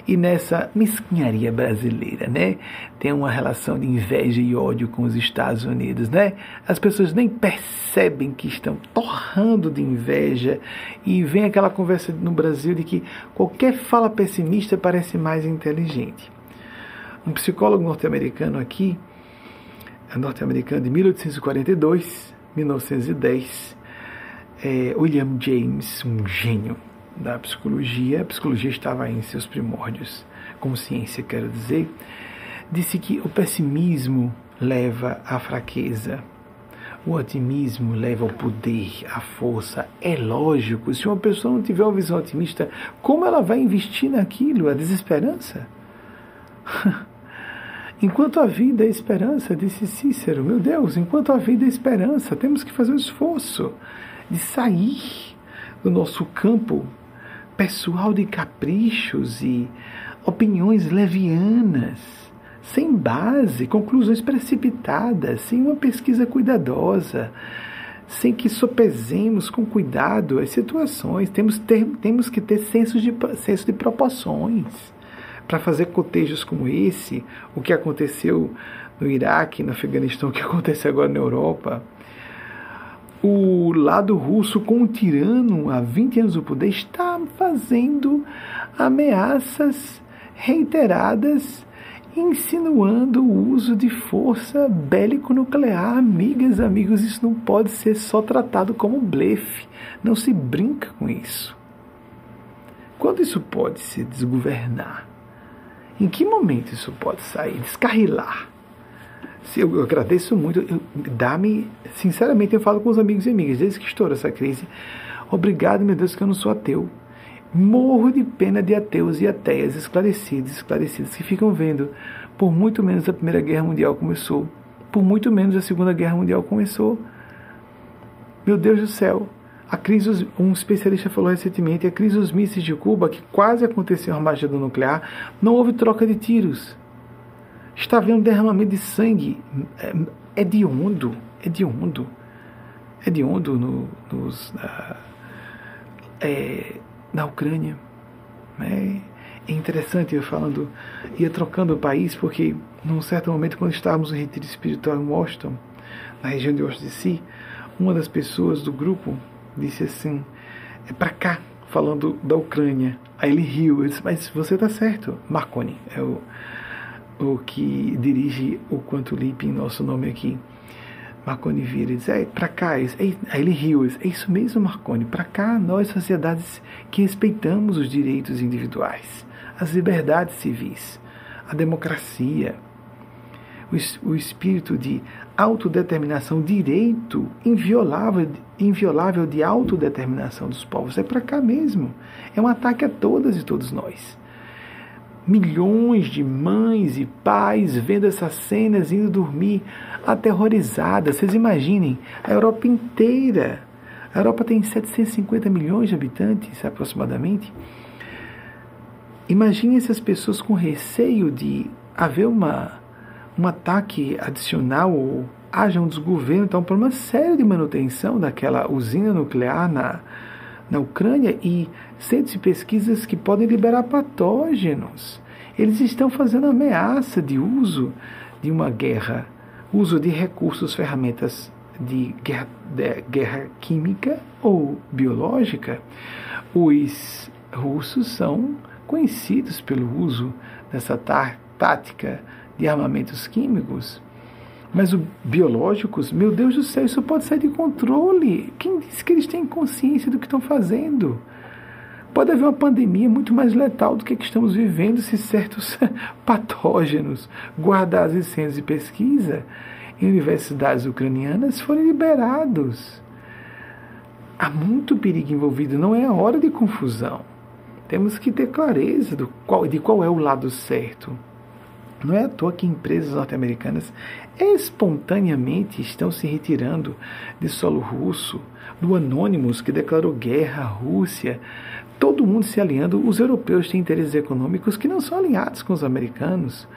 e nessa mesquinharia brasileira, né? Tem uma relação de inveja e ódio com os Estados Unidos, né? As pessoas nem percebem que estão torrando de inveja e vem aquela conversa no Brasil de que qualquer fala pessimista parece mais inteligente. Um psicólogo norte-americano aqui, norte-americano de 1842, 1910, é, William James, um gênio, da psicologia, a psicologia estava em seus primórdios, como ciência, quero dizer, disse que o pessimismo leva à fraqueza, O otimismo leva ao poder, à força. É lógico, se uma pessoa não tiver uma visão otimista, como ela vai investir naquilo? A desesperança? enquanto a vida é esperança, disse Cícero, meu Deus, enquanto a vida é esperança, temos que fazer o esforço de sair do nosso campo pessoal de caprichos e opiniões levianas, sem base, conclusões precipitadas, sem uma pesquisa cuidadosa, sem que sopesemos com cuidado as situações. Temos, ter, temos que ter senso de, senso de proporções para fazer cotejos como esse, o que aconteceu no Iraque, no Afeganistão, o que aconteceu agora na Europa o lado russo, com o tirano há 20 anos do poder, está fazendo ameaças reiteradas, insinuando o uso de força bélico-nuclear. Amigas, amigos, isso não pode ser só tratado como blefe. Não se brinca com isso. Quando isso pode se desgovernar? Em que momento isso pode sair, descarrilar? eu, agradeço muito. Dá-me, sinceramente, eu falo com os amigos e amigas, desde que estourou essa crise. Obrigado, meu Deus, que eu não sou ateu. Morro de pena de ateus e ateias esclarecidos, esclarecidos, que ficam vendo. Por muito menos a Primeira Guerra Mundial começou. Por muito menos a Segunda Guerra Mundial começou. Meu Deus do céu. A crise, um especialista falou recentemente, a crise dos mísseis de Cuba, que quase aconteceu uma magia nuclear, não houve troca de tiros está havendo derramamento de sangue. É, é de ondo, é de ondo, é ondo no, nos, na, é, na Ucrânia. É, é interessante eu falando, ia trocando o país, porque num certo momento, quando estávamos no retiro espiritual em Washington, na região de Washington DC, uma das pessoas do grupo disse assim: é para cá, falando da Ucrânia. Aí ele riu, eu disse, mas você está certo, Marconi, é o o que dirige o Quanto Limpe em nosso nome aqui. Marconi vira e diz: é, para cá, aí ele riu, é isso mesmo, Marconi, para cá, nós, sociedades que respeitamos os direitos individuais, as liberdades civis, a democracia, o, o espírito de autodeterminação, direito inviolável, inviolável de autodeterminação dos povos, é para cá mesmo. É um ataque a todas e todos nós milhões de mães e pais vendo essas cenas indo dormir aterrorizadas. Vocês imaginem, a Europa inteira. A Europa tem 750 milhões de habitantes aproximadamente. Imagine essas pessoas com receio de haver uma, um ataque adicional ou haja um desgoverno, então, um problema sério de manutenção daquela usina nuclear na, na Ucrânia e sente-se pesquisas que podem liberar patógenos. Eles estão fazendo ameaça de uso de uma guerra, uso de recursos, ferramentas de guerra, de guerra química ou biológica. Os russos são conhecidos pelo uso dessa tática de armamentos químicos. Mas os biológicos, meu Deus do céu, isso pode sair de controle. Quem disse que eles têm consciência do que estão fazendo? Pode haver uma pandemia muito mais letal do que a que estamos vivendo se certos patógenos guardados em centros de pesquisa em universidades ucranianas forem liberados. Há muito perigo envolvido, não é a hora de confusão. Temos que ter clareza do qual, de qual é o lado certo. Não é à toa que empresas norte-americanas espontaneamente estão se retirando de solo russo, do Anonymous, que declarou guerra à Rússia, todo mundo se alinhando. Os europeus têm interesses econômicos que não são alinhados com os americanos.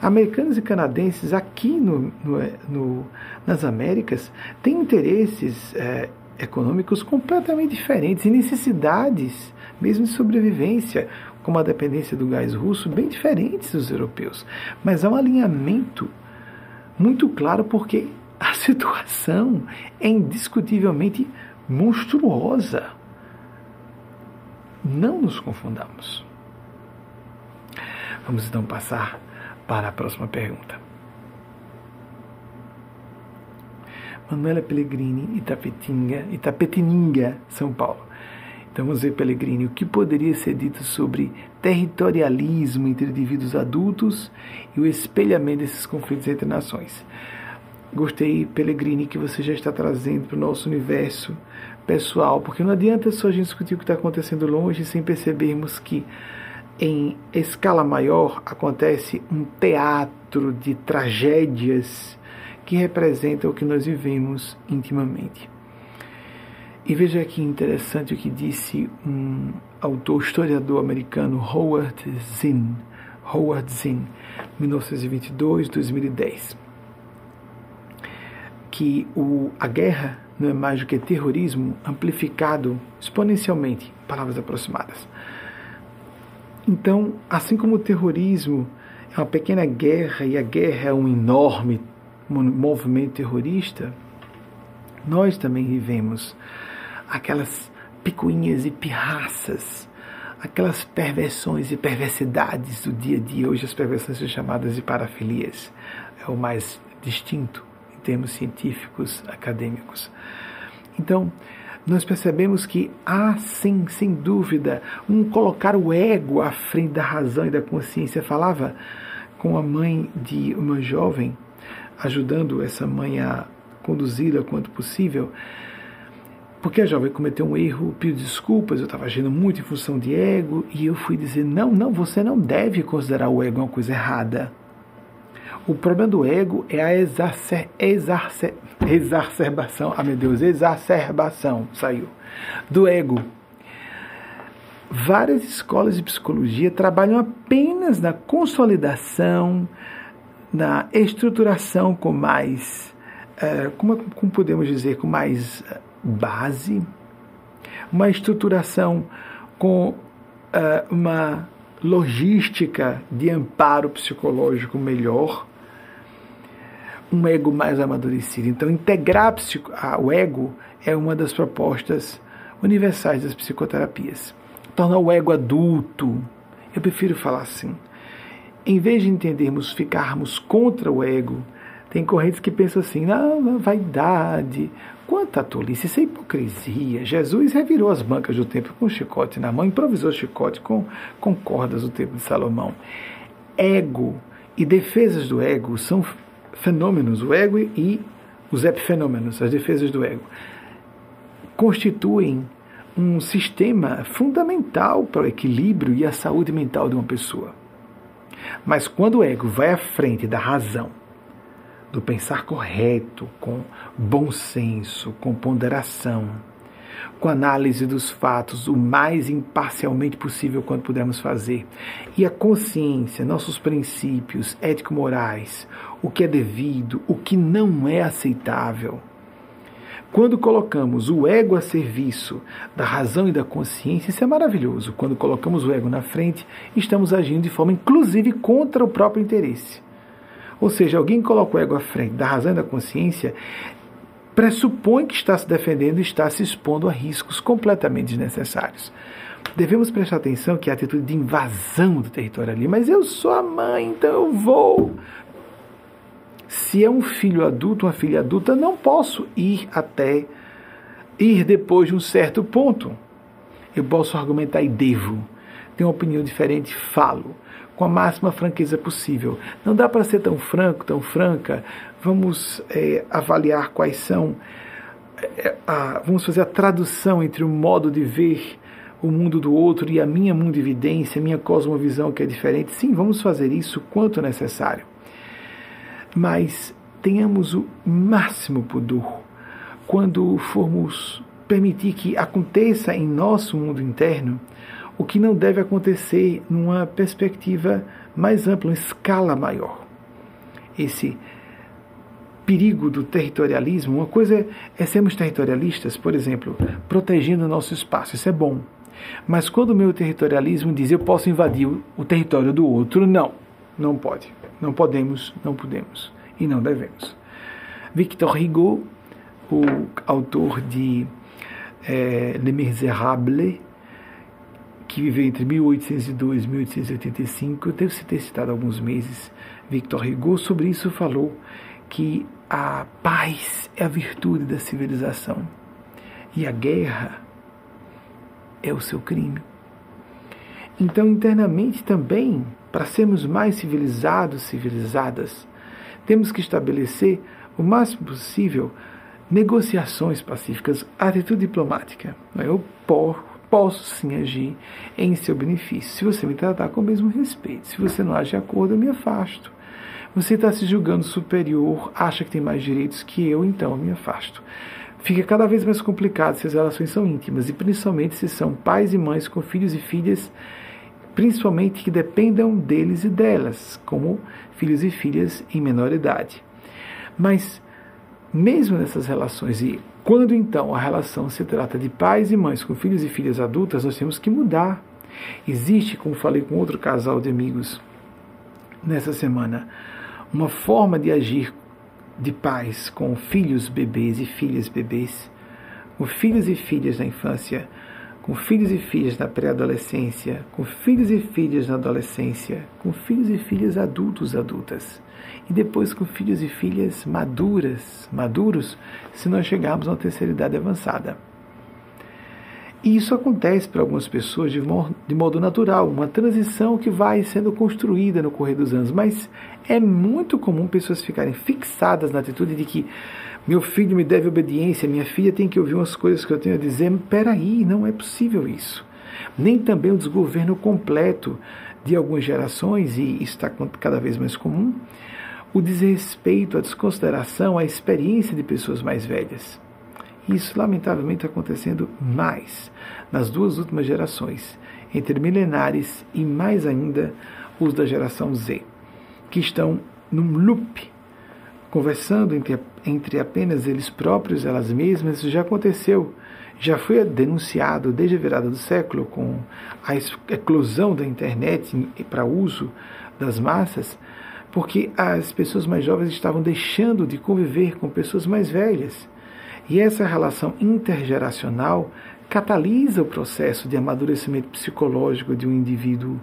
Americanos e canadenses aqui no, no, no nas Américas têm interesses é, econômicos completamente diferentes e necessidades, mesmo de sobrevivência como a dependência do gás russo, bem diferentes dos europeus. Mas há um alinhamento muito claro porque a situação é indiscutivelmente monstruosa. Não nos confundamos. Vamos então passar para a próxima pergunta. Manuela Pellegrini, Itapetinga, Itapetininga, São Paulo. Então ver, Pellegrini, o que poderia ser dito sobre territorialismo entre indivíduos adultos e o espelhamento desses conflitos entre nações. gostei, Pellegrini, que você já está trazendo para o nosso universo pessoal, porque não adianta só a gente discutir o que está acontecendo longe sem percebermos que em escala maior acontece um teatro de tragédias que representam o que nós vivemos intimamente. E veja que interessante o que disse um autor historiador americano, Howard Zinn, Howard Zinn, 1922-2010, que o, a guerra não é mais do que terrorismo amplificado exponencialmente, palavras aproximadas. Então, assim como o terrorismo é uma pequena guerra e a guerra é um enorme movimento terrorista, nós também vivemos aquelas picuinhas e pirraças, aquelas perversões e perversidades do dia a dia. Hoje as perversões são chamadas de parafilias, é o mais distinto em termos científicos, acadêmicos. Então, nós percebemos que há sim, sem dúvida, um colocar o ego à frente da razão e da consciência. falava com a mãe de uma jovem, ajudando essa mãe a conduzi-la quanto possível, porque a jovem cometeu um erro, pediu desculpas, eu estava agindo muito em função de ego, e eu fui dizer: não, não, você não deve considerar o ego uma coisa errada. O problema do ego é a exacer, exacer, exacerbação, ah meu Deus, exacerbação, saiu, do ego. Várias escolas de psicologia trabalham apenas na consolidação, na estruturação com mais, uh, como, como podemos dizer, com mais base, uma estruturação com uh, uma logística de amparo psicológico melhor, um ego mais amadurecido. Então, integrar o ego é uma das propostas universais das psicoterapias. Tornar o ego adulto. Eu prefiro falar assim. Em vez de entendermos ficarmos contra o ego, tem correntes que pensam assim, não, vaidade, quanta tolice, isso é hipocrisia. Jesus revirou as bancas do templo com chicote na mão, improvisou chicote com, com cordas do templo de Salomão. Ego e defesas do ego são fenômenos, o ego e os epifenômenos, as defesas do ego, constituem um sistema fundamental para o equilíbrio e a saúde mental de uma pessoa. Mas quando o ego vai à frente da razão, do pensar correto, com bom senso, com ponderação, com análise dos fatos o mais imparcialmente possível quando pudermos fazer. E a consciência, nossos princípios ético-morais, o que é devido, o que não é aceitável. Quando colocamos o ego a serviço da razão e da consciência, isso é maravilhoso. Quando colocamos o ego na frente, estamos agindo de forma inclusive contra o próprio interesse. Ou seja, alguém coloca o ego à frente da razão e da consciência, pressupõe que está se defendendo e está se expondo a riscos completamente desnecessários. Devemos prestar atenção que a atitude de invasão do território ali, mas eu sou a mãe, então eu vou. Se é um filho adulto, uma filha adulta, não posso ir até ir depois de um certo ponto. Eu posso argumentar e devo. Tenho uma opinião diferente, falo com a máxima franqueza possível. Não dá para ser tão franco, tão franca. Vamos é, avaliar quais são. É, a, vamos fazer a tradução entre o modo de ver o mundo do outro e a minha mundividência, a minha cosmovisão que é diferente. Sim, vamos fazer isso quanto necessário. Mas tenhamos o máximo pudor quando formos permitir que aconteça em nosso mundo interno o que não deve acontecer numa perspectiva mais ampla, uma escala maior. Esse perigo do territorialismo, uma coisa é sermos territorialistas, por exemplo, protegendo o nosso espaço, isso é bom. Mas quando o meu territorialismo diz eu posso invadir o território do outro, não, não pode. Não podemos, não podemos e não devemos. Victor Hugo, o autor de é, Les Miserables, que viveu entre 1802 e 1885, eu devo ter citado alguns meses, Victor Hugo, sobre isso falou que a paz é a virtude da civilização e a guerra é o seu crime. Então, internamente também, para sermos mais civilizados, civilizadas, temos que estabelecer o máximo possível, negociações pacíficas, atitude diplomática. Eu posso sim agir em seu benefício. Se você me tratar com o mesmo respeito, se você não age de acordo, eu me afasto. Você está se julgando superior, acha que tem mais direitos que eu, então eu me afasto. Fica cada vez mais complicado se as relações são íntimas e principalmente se são pais e mães com filhos e filhas, principalmente que dependam deles e delas, como filhos e filhas em menor idade. Mas mesmo nessas relações e quando então a relação se trata de pais e mães com filhos e filhas adultas, nós temos que mudar. Existe, como falei com outro casal de amigos nessa semana, uma forma de agir de pais com filhos bebês e filhas bebês, com filhos e filhas na infância, com filhos e filhas na pré-adolescência, com filhos e filhas na adolescência, com filhos e filhas adultos adultas, e depois com filhos e filhas maduras, maduros, se nós chegarmos a uma terceira idade avançada. E isso acontece para algumas pessoas de de modo natural, uma transição que vai sendo construída no correr dos anos. Mas é muito comum pessoas ficarem fixadas na atitude de que meu filho me deve obediência, minha filha tem que ouvir umas coisas que eu tenho a dizer. Peraí, não é possível isso. Nem também o desgoverno completo de algumas gerações, e isso está cada vez mais comum, o desrespeito, a desconsideração, a experiência de pessoas mais velhas. Isso, lamentavelmente, está acontecendo mais nas duas últimas gerações, entre milenares e mais ainda os da geração Z, que estão num loop, conversando entre, entre apenas eles próprios, elas mesmas. Isso já aconteceu, já foi denunciado desde a virada do século, com a eclosão da internet para uso das massas, porque as pessoas mais jovens estavam deixando de conviver com pessoas mais velhas e essa relação intergeracional catalisa o processo de amadurecimento psicológico de um indivíduo.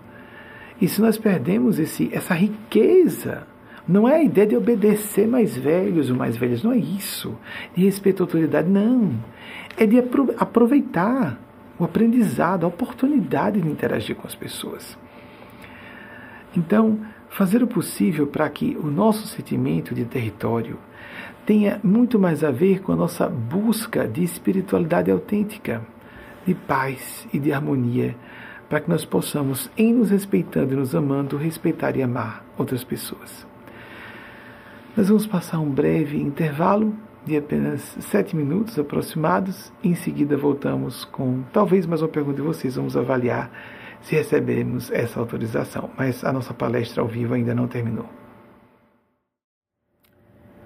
E se nós perdemos esse, essa riqueza, não é a ideia de obedecer mais velhos ou mais velhas, não é isso. De respeito à autoridade, não. É de aproveitar o aprendizado, a oportunidade de interagir com as pessoas. Então, fazer o possível para que o nosso sentimento de território, tenha muito mais a ver com a nossa busca de espiritualidade autêntica, de paz e de harmonia, para que nós possamos, em nos respeitando e nos amando, respeitar e amar outras pessoas. Nós vamos passar um breve intervalo de apenas sete minutos aproximados. Em seguida, voltamos com talvez mais uma pergunta de vocês. Vamos avaliar se recebemos essa autorização. Mas a nossa palestra ao vivo ainda não terminou.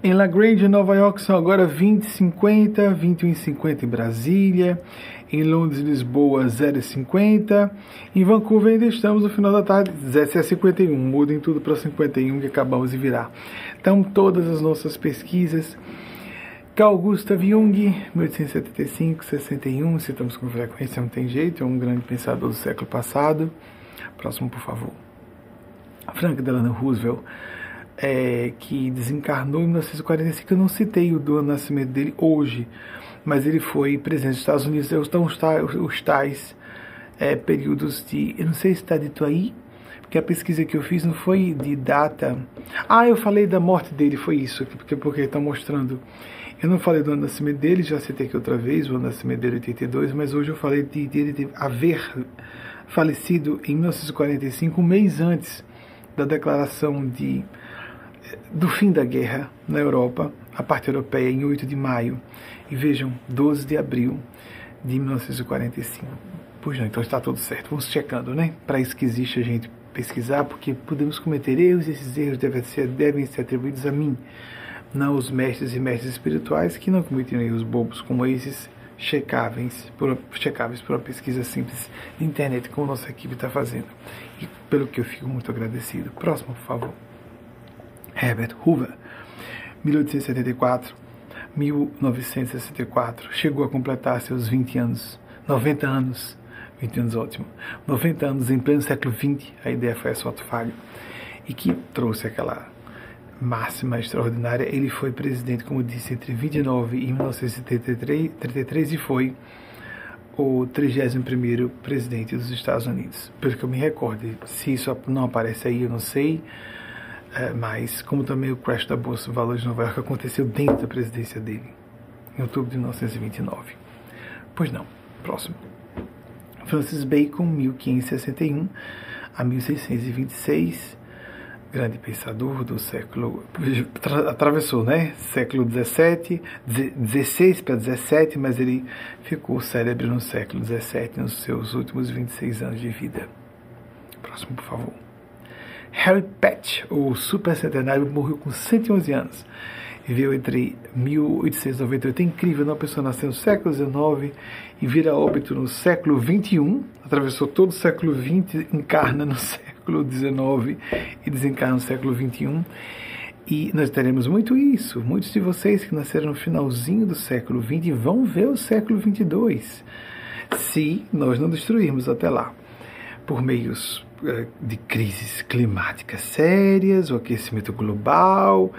Em La Grande, Nova York, são agora 20h50, 21h50 em Brasília. Em Londres e Lisboa, 0h50. Em Vancouver ainda estamos no final da tarde, 17h51. Mudem tudo para 51 que acabamos de virar. Então, todas as nossas pesquisas. Carl Gustav Jung, 1875-61, citamos com frequência, não tem jeito, é um grande pensador do século passado. Próximo, por favor. Frank Delano Roosevelt, é, que desencarnou em 1945. Eu não citei o do nascimento dele hoje, mas ele foi presidente dos Estados Unidos. Então, os, os tais é, períodos de. Eu não sei se está dito aí, porque a pesquisa que eu fiz não foi de data. Ah, eu falei da morte dele, foi isso, porque, porque está mostrando. Eu não falei do ano nascimento dele, já citei aqui outra vez, o ano nascimento dele 82, mas hoje eu falei de, de, de haver falecido em 1945, um mês antes da declaração de do fim da guerra na Europa, a parte europeia, em 8 de maio. E vejam, 12 de abril de 1945. Pois não, então está tudo certo. Vamos checando, né? Para isso que existe a gente pesquisar, porque podemos cometer erros e esses erros devem ser, devem ser atribuídos a mim, não aos mestres e mestres espirituais que não cometem erros bobos como esses checáveis por, checáveis por uma pesquisa simples de internet, como nossa equipe está fazendo. E pelo que eu fico muito agradecido. Próximo, por favor. Herbert Hoover, 1874, 1964, chegou a completar seus 20 anos, 90 anos, 20 anos ótimo, 90 anos em pleno século XX, a ideia foi a Falho, e que trouxe aquela máxima extraordinária. Ele foi presidente, como disse, entre 29 e 1933 e foi o 31º presidente dos Estados Unidos. Pelo que eu me recordo, se isso não aparece aí, eu não sei, é, mas como também o crash da Bolsa de Valores de Nova York aconteceu dentro da presidência dele, em outubro de 1929. Pois não. Próximo. Francis Bacon, 1561 a 1626, grande pensador do século atravessou, né? Século 17, 16 para 17, mas ele ficou célebre no século 17, nos seus últimos 26 anos de vida. Próximo, por favor. Harry Patch, o super centenário, morreu com 111 anos. Viveu entre 1898. É incrível, uma pessoa nasceu no século XIX e vira óbito no século XXI, atravessou todo o século XX, encarna no século XIX e desencarna no século XXI. E nós teremos muito isso. Muitos de vocês que nasceram no finalzinho do século XX vão ver o século XXII, se nós não destruirmos até lá, por meios de crises climáticas sérias, o aquecimento global,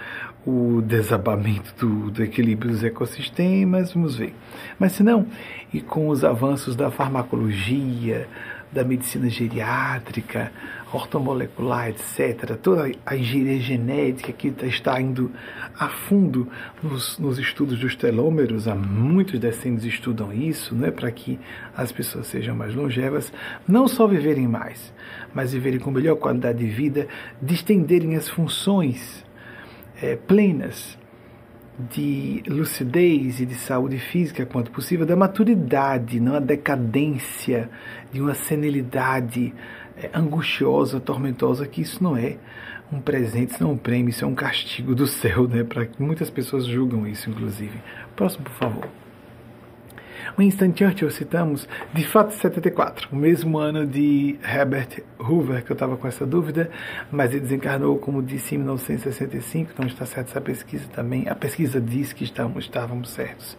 o desabamento do, do, equilíbrio dos ecossistemas, vamos ver. Mas se não, e com os avanços da farmacologia, da medicina geriátrica, ortomolecular, etc., toda a engenharia genética que tá, está indo a fundo nos, nos estudos dos telômeros, há muitos decênios estudam isso, né, para que as pessoas sejam mais longevas, não só viverem mais, mas viverem com melhor qualidade de vida, distenderem as funções é, plenas de lucidez e de saúde física quanto possível, da maturidade, não a decadência de uma senilidade angustiosa, tormentosa, que isso não é um presente, isso não é um prêmio, isso é um castigo do céu, né? Para muitas pessoas julgam isso, inclusive. Próximo, por favor. Winston Churchill citamos, de fato 74, o mesmo ano de Herbert Hoover, que eu estava com essa dúvida, mas ele desencarnou, como disse, em 1965, então está certa essa pesquisa também. A pesquisa diz que estávamos, estávamos certos.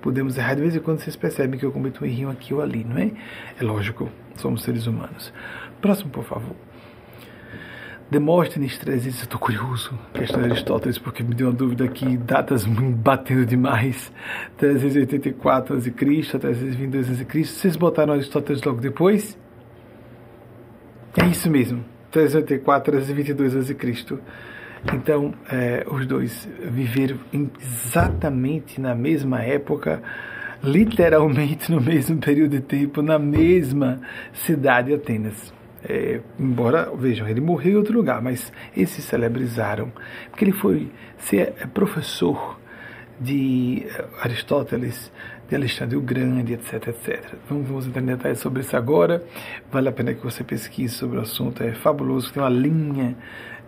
Podemos errar de vez em quando, vocês percebem que eu cometo um errinho aqui ou ali, não é? É lógico, somos seres humanos. Próximo, por favor. Demóstenes 300, estou curioso, questão de Aristóteles, porque me deu uma dúvida aqui, datas batendo demais. 384 a.C., 322 a.C. Vocês botaram Aristóteles logo depois? É isso mesmo, 384, 322 a.C. Então, é, os dois viveram exatamente na mesma época, literalmente no mesmo período de tempo, na mesma cidade, Atenas. É, embora, vejam, ele morreu em outro lugar, mas eles se celebrizaram, porque ele foi ser é, professor de é, Aristóteles, de Alexandre o Grande, etc, etc. Vamos, vamos entrar em detalhes sobre isso agora. Vale a pena que você pesquise sobre o assunto, é fabuloso. Tem uma linha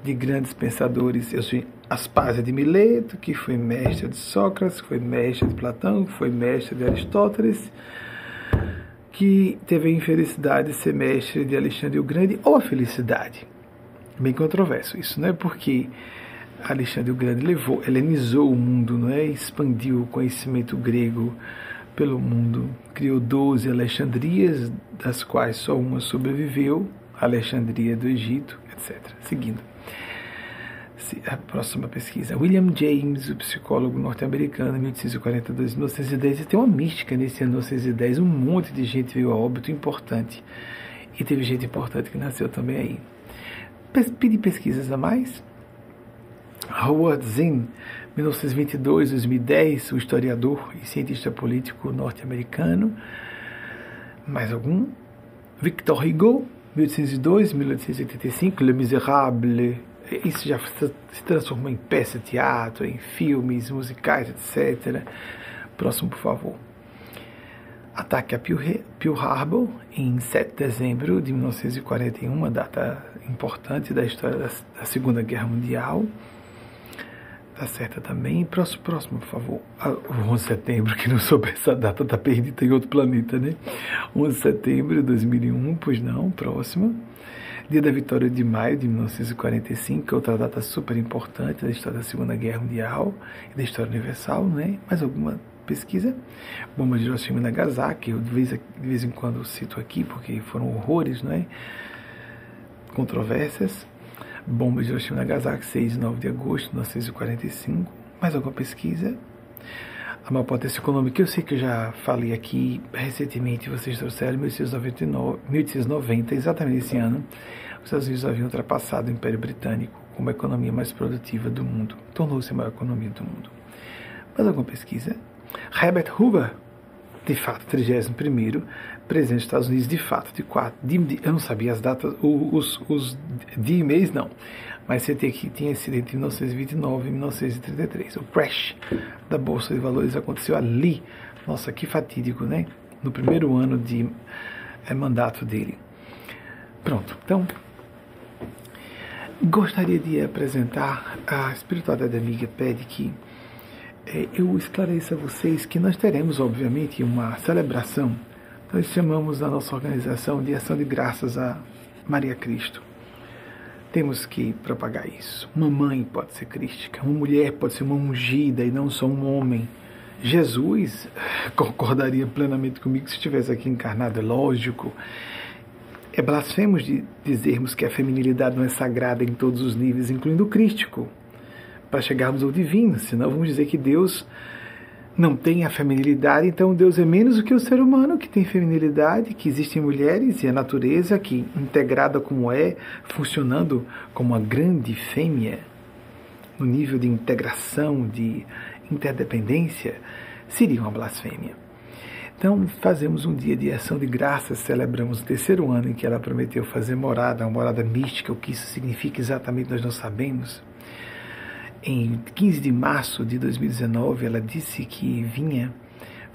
de grandes pensadores. Eu sou Aspásia de Mileto, que foi mestre de Sócrates, que foi mestre de Platão, que foi mestre de Aristóteles que teve a infelicidade de ser mestre de Alexandre o Grande, ou a felicidade. Bem controverso isso, não é porque Alexandre o Grande levou, helenizou o mundo, não é? expandiu o conhecimento grego pelo mundo, criou 12 Alexandrias, das quais só uma sobreviveu, Alexandria do Egito, etc. Seguindo a próxima pesquisa. William James, o psicólogo norte-americano, 1842 1910. E tem uma mística nesse ano 1910. Um monte de gente veio a óbito importante. E teve gente importante que nasceu também aí. Pedi pesquisas a mais. Howard Zinn, 1922-2010, o historiador e cientista político norte-americano. Mais algum? Victor Hugo, 1802-1885, Le Miserable, isso já se transformou em peça de teatro, em filmes, musicais, etc. Próximo, por favor. Ataque a Pearl Harbor em 7 de dezembro de 1941, uma data importante da história da, Segunda Guerra Mundial. Tá certa também. Próximo, próximo, por favor. Ah, o 11 de setembro, que não souber essa data, tá perdida em outro planeta, né? 11 de setembro de 2001, pois não, próximo. Dia da Vitória de Maio de 1945, que é outra data super importante da história da Segunda Guerra Mundial e da história universal, né? Mais alguma pesquisa? Bomba de Hiroshima e Nagasaki, eu de vez, de vez em quando cito aqui, porque foram horrores, não é? Controvérsias. Bomba de Hiroshima e Nagasaki, 6 e 9 de agosto de 1945. Mais alguma pesquisa? A maior potência econômica. Eu sei que eu já falei aqui recentemente, vocês trouxeram 1899, 1890, exatamente esse ano, os Estados Unidos haviam ultrapassado o Império Britânico como a economia mais produtiva do mundo. Tornou-se a maior economia do mundo. Mas alguma pesquisa? Herbert Hoover, de fato, 31 presidente dos Estados Unidos, de fato, de quatro. De, de, eu não sabia as datas, os, os de e-mails não. Mas você tem que tinha sido entre 1929 e 1933. O crash da Bolsa de Valores aconteceu ali. Nossa, que fatídico, né? No primeiro ano de é, mandato dele. Pronto, então gostaria de apresentar a espiritualidade amiga pede que é, eu esclareça a vocês que nós teremos, obviamente, uma celebração. Nós chamamos a nossa organização de Ação de Graças a Maria Cristo. Temos que propagar isso. Uma mãe pode ser crística, uma mulher pode ser uma ungida e não só um homem. Jesus concordaria plenamente comigo se estivesse aqui encarnado, é lógico. É blasfemos de dizermos que a feminilidade não é sagrada em todos os níveis, incluindo o crístico para chegarmos ao divino, senão vamos dizer que Deus não tem a feminilidade, então Deus é menos do que o ser humano que tem feminilidade, que existem mulheres e a natureza que, integrada como é, funcionando como uma grande fêmea, no nível de integração, de interdependência, seria uma blasfêmia. Então, fazemos um dia de ação de graças, celebramos o terceiro ano em que ela prometeu fazer morada, uma morada mística, o que isso significa exatamente nós não sabemos em 15 de março de 2019, ela disse que vinha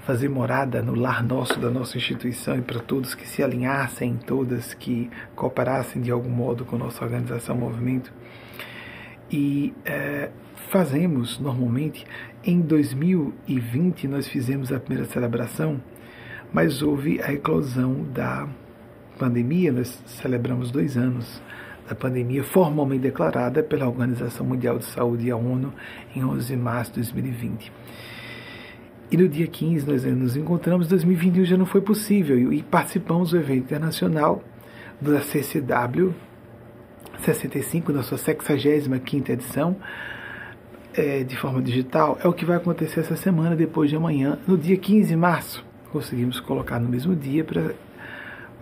fazer morada no lar nosso da nossa instituição e para todos que se alinhassem, todas que cooperassem de algum modo com nossa organização, movimento. E é, fazemos normalmente. Em 2020 nós fizemos a primeira celebração, mas houve a eclosão da pandemia. Nós celebramos dois anos da pandemia formalmente declarada pela Organização Mundial de Saúde e a ONU em 11 de março de 2020. E no dia 15 nós nos encontramos, 2021 já não foi possível, e participamos do evento internacional da CCW 65, na sua 65 edição, é, de forma digital. É o que vai acontecer essa semana, depois de amanhã, no dia 15 de março. Conseguimos colocar no mesmo dia para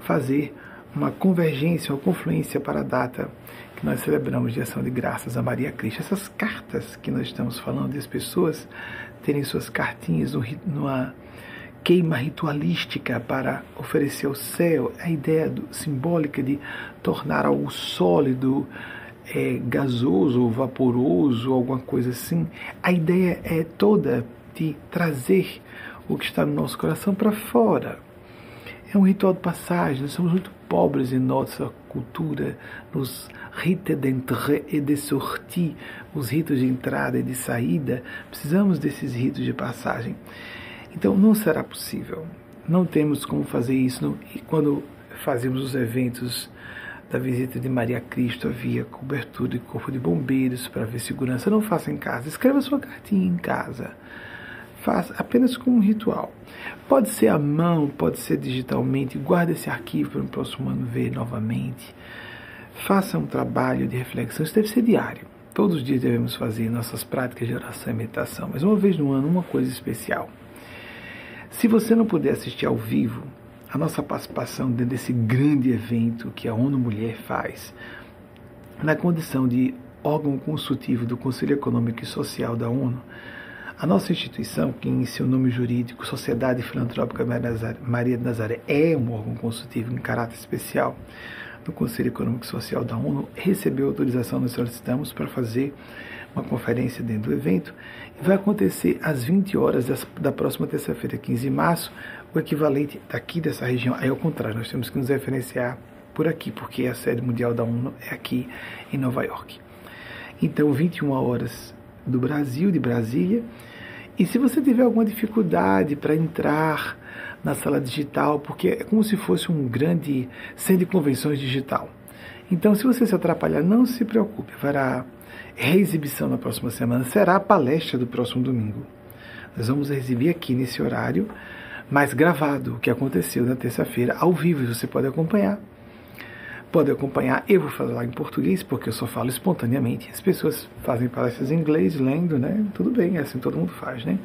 fazer uma convergência ou confluência para a data que nós celebramos de ação de graças a Maria Cristo. Essas cartas que nós estamos falando, das pessoas terem suas cartinhas numa queima ritualística para oferecer ao céu, a ideia do, simbólica de tornar algo sólido, é, gasoso vaporoso, alguma coisa assim. A ideia é toda de trazer o que está no nosso coração para fora. É um ritual de passagem, nós somos muito pobres em nossa cultura, nos rites d'entrée et de sortie, os ritos de entrada e de saída, precisamos desses ritos de passagem. Então não será possível. Não temos como fazer isso. E quando fazemos os eventos da visita de Maria Cristo, havia cobertura de corpo de bombeiros para ver segurança. Não faça em casa. Escreva sua cartinha em casa. Faça apenas como um ritual. Pode ser à mão, pode ser digitalmente. Guarde esse arquivo para o próximo ano ver novamente. Faça um trabalho de reflexão. Isso deve ser diário. Todos os dias devemos fazer nossas práticas de oração e meditação, mas uma vez no ano, uma coisa especial. Se você não puder assistir ao vivo, a nossa participação dentro desse grande evento que a ONU Mulher faz, na condição de órgão consultivo do Conselho Econômico e Social da ONU, a nossa instituição, que em seu nome jurídico, Sociedade Filantrópica Maria de Nazaré, é um órgão consultivo em caráter especial do Conselho Econômico e Social da ONU, recebeu autorização, nós solicitamos para fazer uma conferência dentro do evento, e vai acontecer às 20 horas da próxima terça-feira, 15 de março, o equivalente daqui dessa região, aí ao contrário, nós temos que nos referenciar por aqui, porque a sede mundial da ONU é aqui em Nova York. Então, 21 horas do Brasil, de Brasília. E se você tiver alguma dificuldade para entrar na sala digital, porque é como se fosse um grande centro de convenções digital. Então, se você se atrapalhar, não se preocupe, haverá reexibição na próxima semana, será a palestra do próximo domingo. Nós vamos exibir aqui nesse horário, mas gravado, o que aconteceu na terça-feira, ao vivo, você pode acompanhar pode acompanhar. Eu vou falar em português porque eu só falo espontaneamente. As pessoas fazem palestras em inglês, lendo, né? Tudo bem, é assim todo mundo faz, né?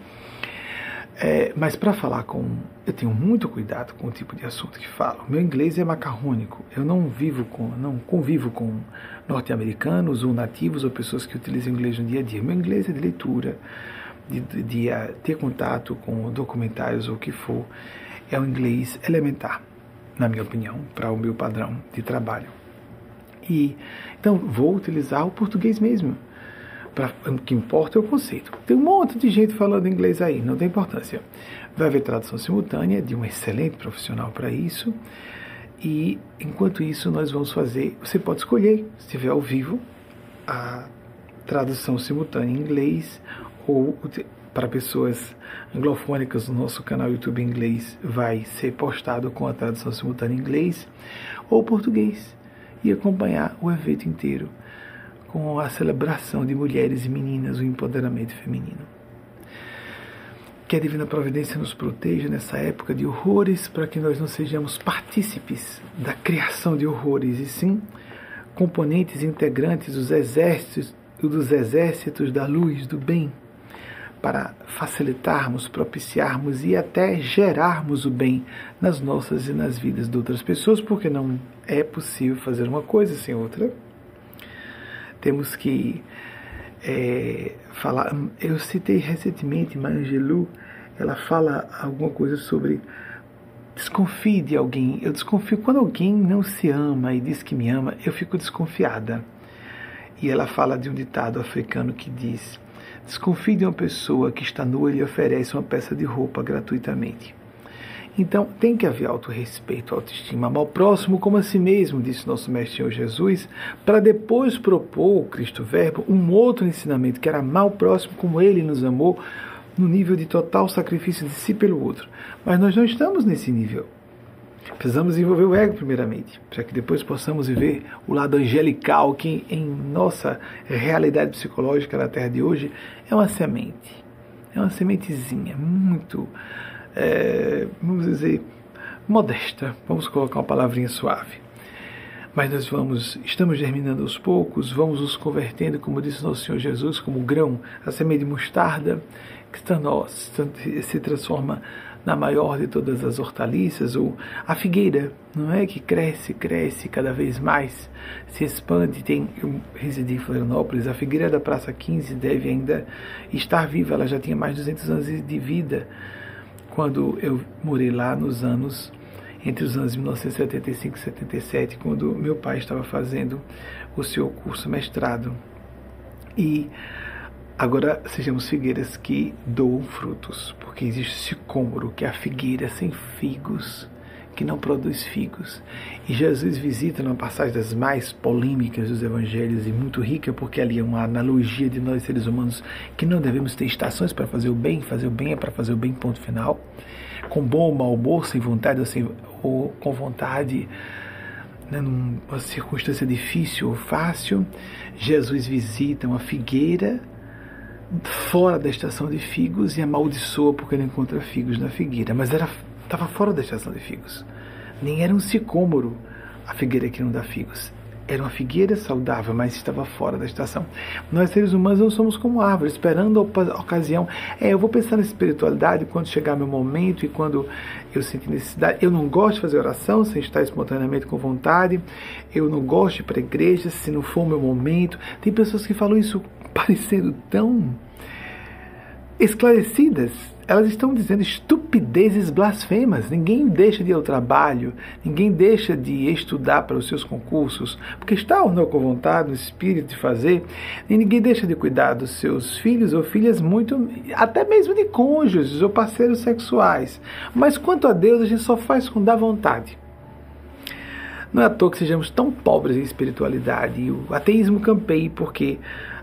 É, mas para falar com. Eu tenho muito cuidado com o tipo de assunto que falo. Meu inglês é macarrônico. Eu não vivo com. não convivo com norte-americanos ou nativos ou pessoas que utilizam inglês no dia a dia. Meu inglês é de leitura, de, de, de uh, ter contato com documentários ou o que for. É um inglês elementar, na minha opinião, para o meu padrão de trabalho. E então vou utilizar o português mesmo Pra, o que importa é o conceito. Tem um monte de gente falando inglês aí, não tem importância. Vai haver tradução simultânea de um excelente profissional para isso. E enquanto isso, nós vamos fazer. Você pode escolher, se estiver ao vivo, a tradução simultânea em inglês ou para pessoas anglofônicas no nosso canal YouTube inglês vai ser postado com a tradução simultânea em inglês ou português e acompanhar o evento inteiro com a celebração de mulheres e meninas, o empoderamento feminino. Que a Divina Providência nos proteja nessa época de horrores, para que nós não sejamos partícipes da criação de horrores, e sim componentes integrantes dos exércitos, dos exércitos da luz, do bem, para facilitarmos, propiciarmos e até gerarmos o bem nas nossas e nas vidas de outras pessoas, porque não é possível fazer uma coisa sem outra temos que é, falar. Eu citei recentemente Angelou, ela fala alguma coisa sobre desconfie de alguém. Eu desconfio quando alguém não se ama e diz que me ama, eu fico desconfiada. E ela fala de um ditado africano que diz: desconfie de uma pessoa que está nua e lhe oferece uma peça de roupa gratuitamente. Então, tem que haver autorrespeito, autoestima, amar o próximo como a si mesmo, disse nosso Mestre Senhor Jesus, para depois propor o Cristo Verbo um outro ensinamento, que era amar o próximo como ele nos amou, no nível de total sacrifício de si pelo outro. Mas nós não estamos nesse nível. Precisamos desenvolver o ego primeiramente, para que depois possamos viver o lado angelical que em nossa realidade psicológica na Terra de hoje é uma semente. É uma sementezinha muito é, vamos dizer, modesta, vamos colocar uma palavrinha suave. Mas nós vamos, estamos germinando aos poucos, vamos nos convertendo, como disse nosso Senhor Jesus, como grão, a semente de mostarda, que está nós, se transforma na maior de todas as hortaliças, ou a figueira, não é? Que cresce, cresce cada vez mais, se expande. Tem, eu residi em Florianópolis, a figueira da Praça 15 deve ainda estar viva, ela já tinha mais de 200 anos de vida quando eu morei lá nos anos entre os anos 1975 e 77, quando meu pai estava fazendo o seu curso mestrado. E agora sejamos figueiras que doam frutos, porque existe sicômoro, que é a figueira sem figos, que não produz figos. E Jesus visita numa passagem das mais polêmicas dos evangelhos e muito rica, porque ali é uma analogia de nós seres humanos que não devemos ter estações para fazer o bem, fazer o bem é para fazer o bem, ponto final. Com bom ou mau humor, sem vontade ou, sem, ou com vontade, né, numa circunstância difícil ou fácil, Jesus visita uma figueira fora da estação de figos e amaldiçoa porque não encontra figos na figueira. Mas estava fora da estação de figos. Nem era um sicômoro a figueira que não dá figos. Era uma figueira saudável, mas estava fora da estação. Nós, seres humanos, não somos como árvores, esperando a ocasião. É, eu vou pensar na espiritualidade quando chegar meu momento e quando eu sentir necessidade. Eu não gosto de fazer oração sem estar espontaneamente com vontade. Eu não gosto de ir para a igreja se não for o meu momento. Tem pessoas que falam isso parecendo tão esclarecidas elas estão dizendo estupidezes blasfemas. Ninguém deixa de ir ao trabalho, ninguém deixa de estudar para os seus concursos, porque está ou não com vontade, no espírito de fazer, e ninguém deixa de cuidar dos seus filhos ou filhas, muito, até mesmo de cônjuges ou parceiros sexuais. Mas quanto a Deus, a gente só faz com dar vontade. Não é à toa que sejamos tão pobres em espiritualidade. E o ateísmo campeia porque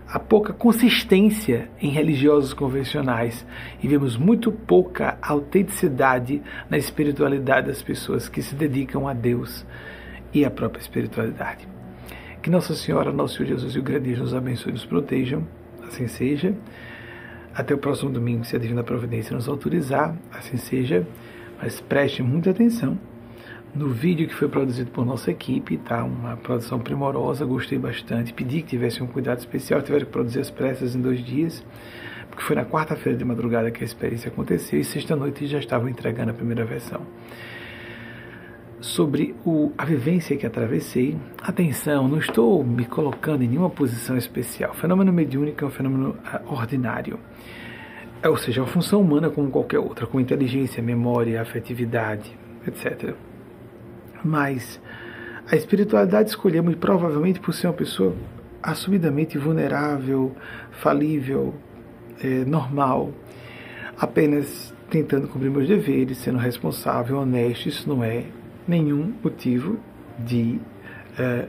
há pouca consistência em religiosos convencionais e vemos muito pouca autenticidade na espiritualidade das pessoas que se dedicam a Deus e à própria espiritualidade. Que Nossa Senhora, Nosso Senhor Jesus e o Grande Deus nos abençoe e nos protejam, assim seja. Até o próximo domingo, se a Divina Providência nos autorizar, assim seja. Mas preste muita atenção no vídeo que foi produzido por nossa equipe, tá? Uma produção primorosa, gostei bastante. Pedi que tivesse um cuidado especial, tiveram que produzir as pressas em dois dias, porque foi na quarta-feira de madrugada que a experiência aconteceu e sexta-noite já estavam entregando a primeira versão. Sobre o, a vivência que atravessei, atenção, não estou me colocando em nenhuma posição especial. O fenômeno mediúnico é um fenômeno ah, ordinário. É, ou seja, é uma função humana como qualquer outra, com inteligência, memória, afetividade, etc. Mas a espiritualidade escolhemos provavelmente por ser uma pessoa assumidamente vulnerável, falível, é, normal, apenas tentando cumprir meus deveres, sendo responsável, honesto. Isso não é nenhum motivo de. É,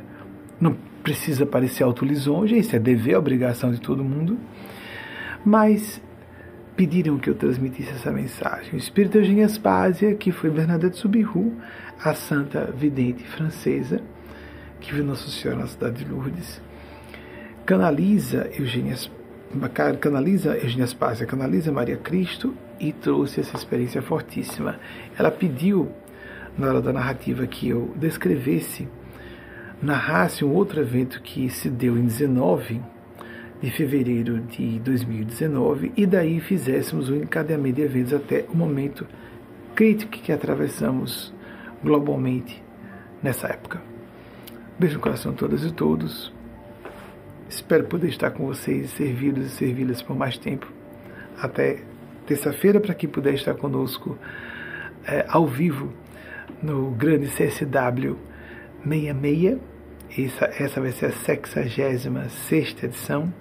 não precisa parecer autolisonja, isso é dever, obrigação de todo mundo. Mas pediram que eu transmitisse essa mensagem. O espírito Eugênia Aspásia, que foi Bernadette Subiru, a santa vidente francesa, que viu Nossa Senhora na cidade de Lourdes, canaliza Eugênia, canaliza Eugênia Aspásia, canaliza Maria Cristo e trouxe essa experiência fortíssima. Ela pediu, na hora da narrativa, que eu descrevesse, narrasse um outro evento que se deu em 19 de fevereiro de 2019 e daí fizéssemos o encadeamento de eventos até o momento crítico que atravessamos globalmente nessa época. Beijo no coração de todas e todos. Espero poder estar com vocês, servi-los e servi-las por mais tempo. Até terça-feira, para quem puder estar conosco é, ao vivo no grande CSW 66. Essa, essa vai ser a 66 edição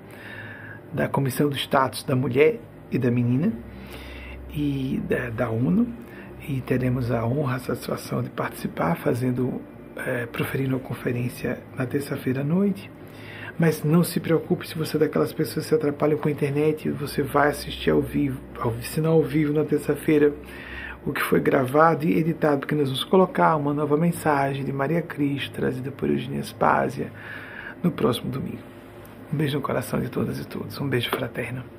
da Comissão do Status da Mulher e da Menina e da, da ONU e teremos a honra, a satisfação de participar, fazendo, é, proferindo a conferência na terça-feira à noite. Mas não se preocupe se você é daquelas pessoas que se atrapalham com a internet, você vai assistir ao vivo, ao, se não ao vivo na terça-feira, o que foi gravado e editado, porque nós vamos colocar uma nova mensagem de Maria Cristo, trazida por Eugênia Spásia, no próximo domingo. Um beijo no coração de todas e todos. Um beijo fraterno.